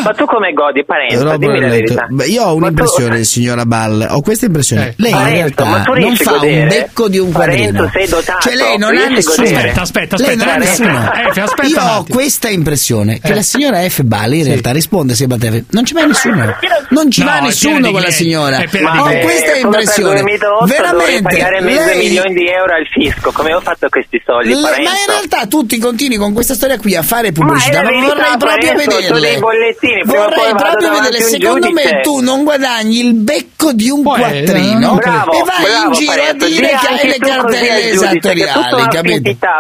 Ma tu come godi, Parenzo? Dimmi la verità. Io ho un'impressione, signora Balla. Ho questa impressione. Eh, lei in realtà non fa un becco di un quadrino. Cioè lei non ha nessuno. Aspetta, aspetta, aspetta. Eh, io ho questa impressione che eh. la signora F. Bali in sì. realtà risponde sì, F. non ci va nessuno. Non ci no, va nessuno con la signora. ma ho questa impressione. veramente pagare lei... milioni di euro al fisco. Come ho fatto questi soldi Le... ma in realtà tutti continui con questa storia qui a fare pubblicità ma, ma vorrei proprio vederle. vorrei proprio vedere secondo me tu non guadagni il becco di un quattrino e vai in giro a dire che hai le cartelle esattoriali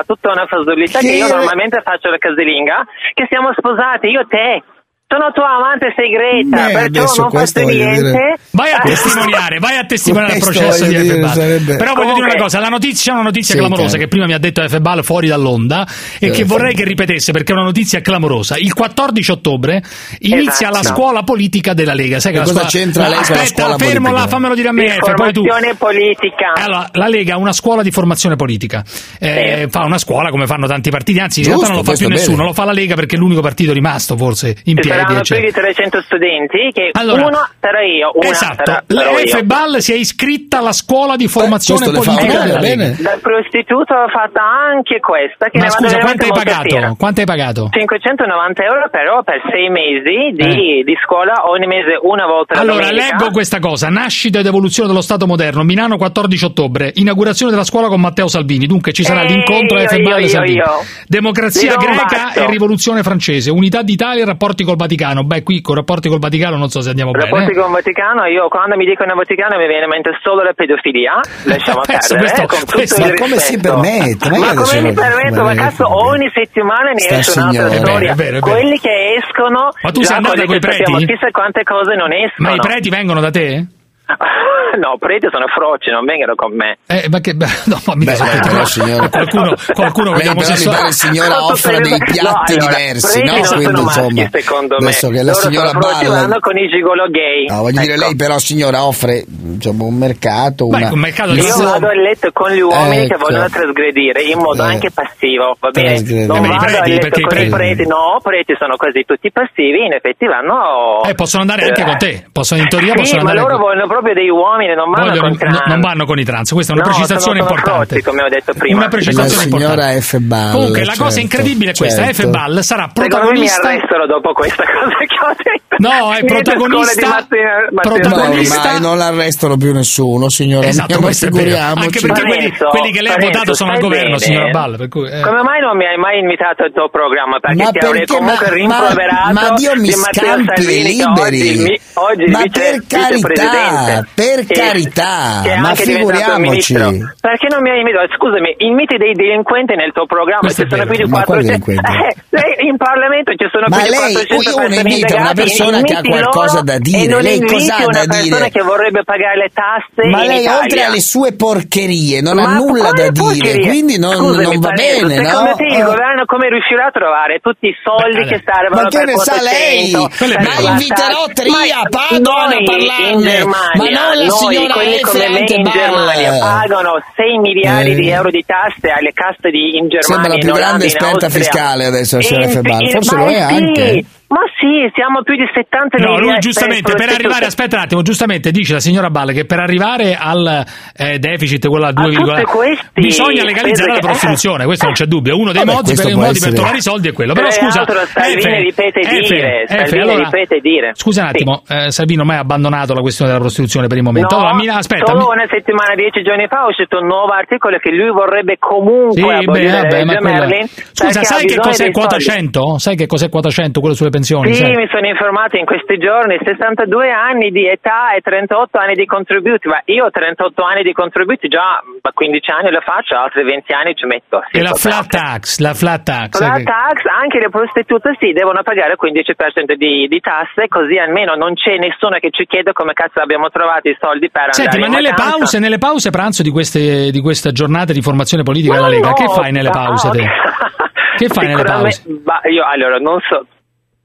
tutta una, tutta che, che io normalmente faccio la casalinga che siamo sposati io te sono tua amante segreta, Beh, perciò non faccio niente. Dire... Vai a eh. testimoniare, vai a testimoniare il processo di F. Sarebbe... Però voglio Comunque... dire una cosa: la notizia è una notizia sì, clamorosa cara. che prima mi ha detto F. Fuori dall'onda e eh, che vorrei che ripetesse perché è una notizia clamorosa. Il 14 ottobre inizia esatto. la scuola politica della Lega. Sai che, che cosa scuola... c'entra la Lega? aspetta, la fermo là, fammelo dire a me. F, poi tu. politica. Eh, allora, la Lega ha una scuola di formazione politica. Eh, sì. Fa una scuola come fanno tanti partiti, anzi, in realtà non lo fa più nessuno, lo fa la Lega perché è l'unico partito rimasto, forse in esatto. piedi eravamo più di 300 studenti che allora, uno sarà io, una esatto, sarà, la FBAL si è iscritta alla scuola di formazione eh, politica. Esatto, bene. Dal prostituto ho fatto anche questa. Che Ma scusa, quanto hai, pagato, quanto hai pagato? 590 euro però per sei mesi di, eh. di scuola, ogni mese una volta Allora, domenica. leggo questa cosa. Nascita ed evoluzione dello Stato moderno, Milano 14 ottobre, inaugurazione della scuola con Matteo Salvini, dunque ci sarà Ehi, l'incontro FBAL-Salvini. Democrazia greca e rivoluzione francese, unità d'Italia e rapporti col Vaticano. Vaticano. Beh, qui con rapporti col Vaticano non so se andiamo rapporti bene. Rapporti eh. con il Vaticano, io quando mi dico nel Vaticano mi viene in mente solo la pedofilia, lasciamo Penso, perdere. Questo, eh, questo, ma come si permette? Ma, ma come mi permetto? Ma cazzo, ogni settimana mi esce un'altra storia. È vero, è vero. Quelli che escono, ma tu sei andato con i preti? Sappiamo, chissà quante cose non escono. Ma i preti vengono da te? No, prete sono froci, non vengano con me. Eh, ma che no, ma mica Beh, però, signora. qualcuno, qualcuno Lei però so... mi pare signora offra dei piatti no, diversi, no? Quindi, insomma, maschi, secondo me. Adesso che la Loro signora balla con i gigolo gay. No, voglio ecco. dire lei però signora offre, diciamo, un mercato, una Beh, un mercato Io sono... vado a letto con gli uomini ecco. che vogliono trasgredire in modo eh. anche passivo, va bene? Non eh, vado preti, a letto con i preti, no, preti sono quasi tutti passivi, in effetti vanno Eh, possono andare anche eh. con te. Possono in teoria possono andare. Ma loro vogliono proprio dei uomini, non vanno Vogliono, con trans. Non vanno con i trans, questa è una no, precisazione importante. Come Frotti, una precisazione signora F. Ball, Comunque, certo, la cosa certo, incredibile è questa: certo. F. Ball sarà protagonista. Secondo me mi arrestano dopo questa cosa che ho detto. No, è protagonista. Mattina, protagonista. Non l'arrestano più nessuno, signora. Esatto, questo è vero. Anche perché quelli, quelli, che lei ha votato sono al governo, bene. signora Ball. Cui, eh. Come mai non mi hai mai invitato al tuo programma? Perché ma ti avrei comunque ma, rimproverato. Ma, Dio mi scampi liberi. Oggi, oggi ma per carità, eh, per e, carità, che ma figuriamoci. Perché non mi hai invitato? Scusami, inviti dei delinquenti nel tuo programma. Ci sono più di 400. Eh, in Parlamento ci sono ma lei, 400 io persone. invita una persona che ha qualcosa da dire. Lei cosa ha da dire? che vorrebbe pagare le tasse. Ma lei, Italia. oltre alle sue porcherie, non ma ha nulla da porcherie? dire. Quindi non, Scusami, non va Pareto, bene. Secondo no? te il eh. governo come riuscirà a trovare tutti i soldi che servono? Ma che ne sa lei? Ma inviterò Tria Padova a parlarne. Ma no, la noi, quelli come me in Germania, pagano 6 miliardi eh. di euro di tasse alle caste di, in Germania. Sembra la più grande esperta Austria. fiscale adesso la signora Forse lo è anche. Ma sì, siamo a più di 70 No, lui giustamente per arrivare, aspetta un attimo, giustamente dice la signora Balle che per arrivare al eh, deficit quello a 2, questi, bisogna legalizzare la eh, prostituzione, eh, questo non c'è dubbio, uno dei eh, modi, per, modi essere... per trovare i soldi è quello. Però scusa, Salvini ripete dire, allora, dire. Scusa un attimo, sì. Eh, Salvino mai ha abbandonato la questione della prostituzione per il momento. No, allora, mi, aspetta, solo una settimana, dieci giorni fa ho scritto un nuovo articolo che lui vorrebbe comunque sì, beh, vabbè, Scusa, sai che cos'è quota 100? Sai che cos'è quota 100 quello sulle pensioni? Pensioni? Sì, sai? mi sono informato in questi giorni, 62 anni di età e 38 anni di contributi, ma io ho 38 anni di contributi, già da 15 anni lo faccio, altri 20 anni ci metto. Sì, E la flat tax, la flat tax. La eh, che- tax, anche le prostitute sì, devono pagare il 15% di, di tasse, così almeno non c'è nessuno che ci chiede come cazzo abbiamo trovato i soldi per Senti, andare ma nelle pause, nelle pause pranzo di queste, di queste giornate di formazione politica della Lega, no, che fai nelle ah, pause te? ok. Che fai nelle pause? ma io allora non so.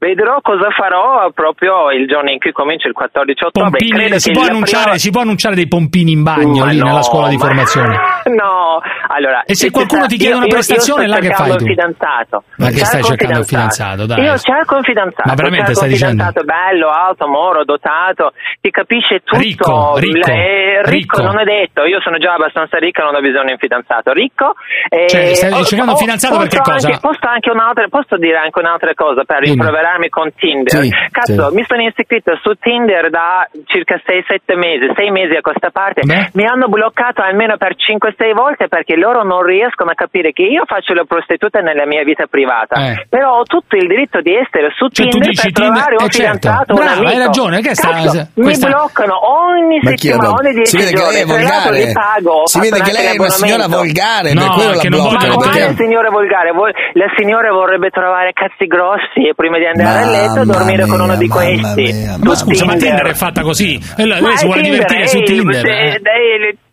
Vedrò cosa farò proprio il giorno in cui comincia il 14 ottobre. Pompini, si, può prima- si può annunciare dei pompini in bagno Ma lì no, nella scuola di ma- formazione. No, allora. E se qualcuno ti chiede io- una io- prestazione, io là che fai tu? un fidanzato. Ma che stai un cercando il fidanzato, dai. Io cerco un fidanzato. Ma veramente stai un dicendo? fidanzato bello, alto, moro, dotato, ti capisce tutto. Ricco, ricco, Eh, ricco, ricco. non è detto. Io sono già abbastanza ricca, non ho bisogno di un fidanzato. Ricco. eh, Cioè, stai ho- cercando un fidanzato per che cosa? Anche, posso, anche un'altra, posso dire anche un'altra cosa per Dimmi. rimproverarmi con Tinder? Sì, Cazzo, sì. mi sono iscritto su Tinder da circa 6-7 mesi, 6 mesi a questa parte. Beh. Mi hanno bloccato almeno per 5-6 volte perché loro non riescono a capire che io faccio la prostituta nella mia vita privata. Eh. Però ho tutto il diritto di essere su Cioè, Tinder per trovare Tinder- un eh, certo. fidanzato, un Brava, amico. hai ragione, che sta- Cazzo, questa- Mi bloccano ogni settimana, ogni 10 si vede che giorni. lei è volgare. pago. Si vede che lei è una signora volgare, per quello la bloccano, Ma perché- quale signore volgare? La signora vorrebbe trovare cazzi grossi e prima di andare a letto dormire con uno di mia, questi. mia, Ma scusa, ma Tinder è fatta così. E Lei, si vuole Tinder, divertire è su Tinder.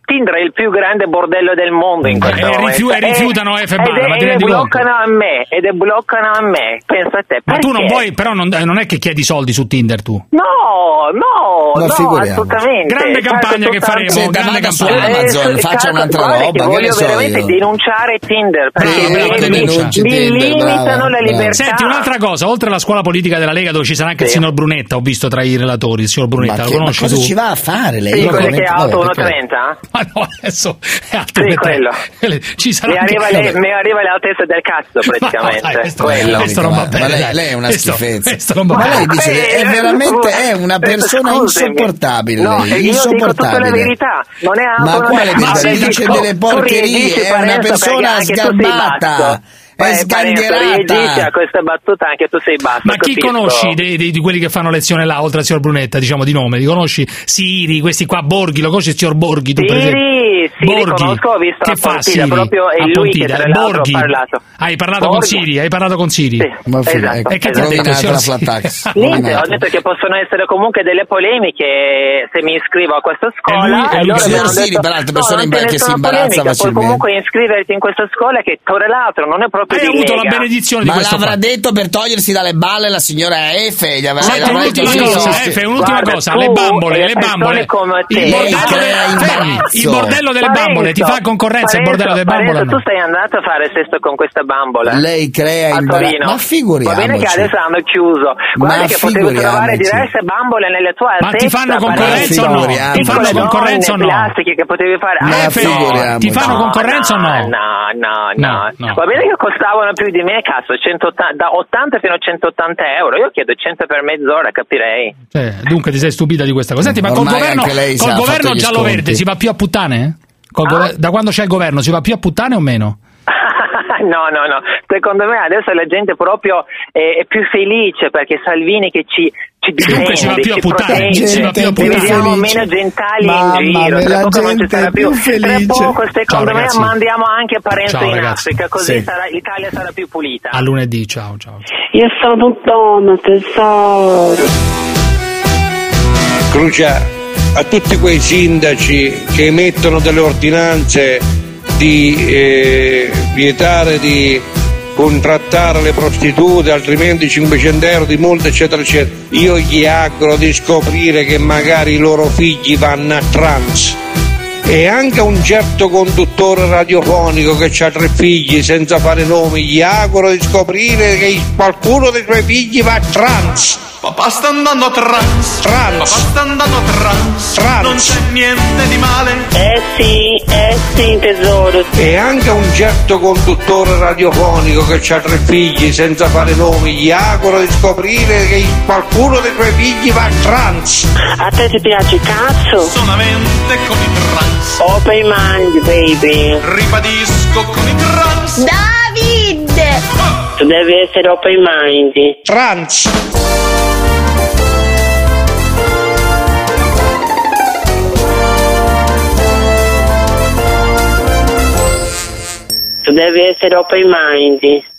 È- eh? è il- Tinder è il più grande bordello del mondo in questo Eh, momento. e rifiutano E- F barra, ed è- ma ti ed è rendi conto? bloccano a me, ed è bloccano a me. Pensa a te. Ma tu non perché? vuoi, però non, eh, non è che chiedi soldi su Tinder tu. No, no, Ma no, assolutamente. Grande campagna che faremo, Senta, grande vada su campagna. Amazon, Eh, faccia un'altra guarda roba, che che voglio so veramente io. denunciare Tinder perché Brava, mi, brava, mi- denunci mi Tinder, limitano la libertà. Senti, un'altra cosa, oltre alla scuola politica della Lega dove ci sarà anche il Sì. signor Brunetta, ho visto tra i relatori, il signor Ma, Brunetta, che- lo ma conosci cosa tu? ci va a fare lei? Sì, Io quello che vabbè, perché- 1,30? Ma no, adesso è alto Sì, quello. Ci sarà Mi anche- arriva, le, mi arriva l'altaltezza del cazzo praticamente. Ma no, dai, questo- quello. questo non va Ma bene. lei, è una Questo- schifezza. questo non va Ma bene. lei dice che è veramente è una eh, persona scusami. insopportabile. No, lei, la insopportabile. verità. Non è Ma quale verità? Dice delle porcherie, è una persona perché basso. è sgangherata. a questa battuta anche tu sei basso. Ma chi capisco. conosci dei- dei- di quelli che fanno lezione là, oltre al signor Brunetta, diciamo di nome? Li conosci? Siri, questi qua, Borghi, lo conosci il signor Borghi? Tu, per esempio? Siri, sì, li conosco, ho visto che la fa Pontida, Siri? proprio è A lui che Pontida, l'altro Borghi. ha parlato. Hai parlato con Borghi. Siri? Hai parlato con Siri? Sì, Ma fine, esatto, ecco, E che ti ha detto, rovinata signor la Siri? flat tax. Niente, ho detto che possono essere comunque delle polemiche se mi iscrivo a questa scuola. E lui- e lui- Signor Siri, detto, peraltro, persona che si sono imbarazza polemiche, Puoi facilmente. comunque iscriverti in questa scuola che tra l'altro non è proprio Hai di avuto la Lega. benedizione di Ma questo l'avrà qua. detto per togliersi dalle balle la signora Efe. Gli avrà, Senti, un'ultima detto, cosa, sì, sì. Efe, un'ultima Guarda, cosa, le bambole, le bambole. come te. Il bordello, crea del- fermi, imbarazzo. il bordello delle bambole, ti fa concorrenza il bordello delle bambole? Parenzo, no? tu stai andando a fare sesto con questa bambola. Lei crea imbarazzo. Torino. Ma figuriamoci. Va bene che adesso hanno chiuso. Guarda Ma che potevi trovare diverse bambole nelle tue Ma ti fanno concorrenza o no? Ti fanno concorrenza o no? plastiche che potevi fare. Ma Ah, figuriamoci. Ti fanno concorrenza o no? No, no, no. Va bene che costavano più di me, cazzo, 180 da 80 fino a 180 euro. Io chiedo 100 per mezz'ora, capirei. Cioè, dunque ti sei stupita di questa cosa. Senti, ma col governo, col governo giallo-verde si va più a puttane? Col Ah? gover- da quando c'è il governo si va più a puttane o meno? no, no, no. Secondo me adesso la gente proprio è, è più felice perché Salvini che ci, ci difende, Dunque si va più a ci puttane, protegge, si va più a puttane. vediamo felice. meno gentali Mamma in giro. Tra la poco non ci sarà più. più felice. Tra poco, secondo Ciao, me, ragazzi. mandiamo anche Parenzo Ciao, in ragazzi. Africa, così Sì. sarà- l'Italia sarà più pulita. A lunedì, ciao, ciao. Io sono donna, tesoro. Crucia a tutti quei sindaci che emettono delle ordinanze di eh, vietare di contrattare le prostitute, altrimenti 500 euro di multa, eccetera, eccetera. Io gli auguro di scoprire che magari i loro figli vanno a trans. E anche un certo conduttore radiofonico che ha tre figli senza fare nomi, gli auguro di scoprire che qualcuno dei suoi figli va a trans. Papà sta andando a trans, Trans. papà sta andando a trans, Trans. non c'è niente di male. Eh sì, eh sì, tesoro. E anche un certo conduttore radiofonico che ha tre figli senza fare nomi, gli auguro di scoprire che qualcuno dei suoi figli va a trans. A te ti piace cazzo? Solamente con i trans, Open mind, baby. ribadisco con i trans. David! Tu devi essere open mind. Trans. Tu devi essere open mind.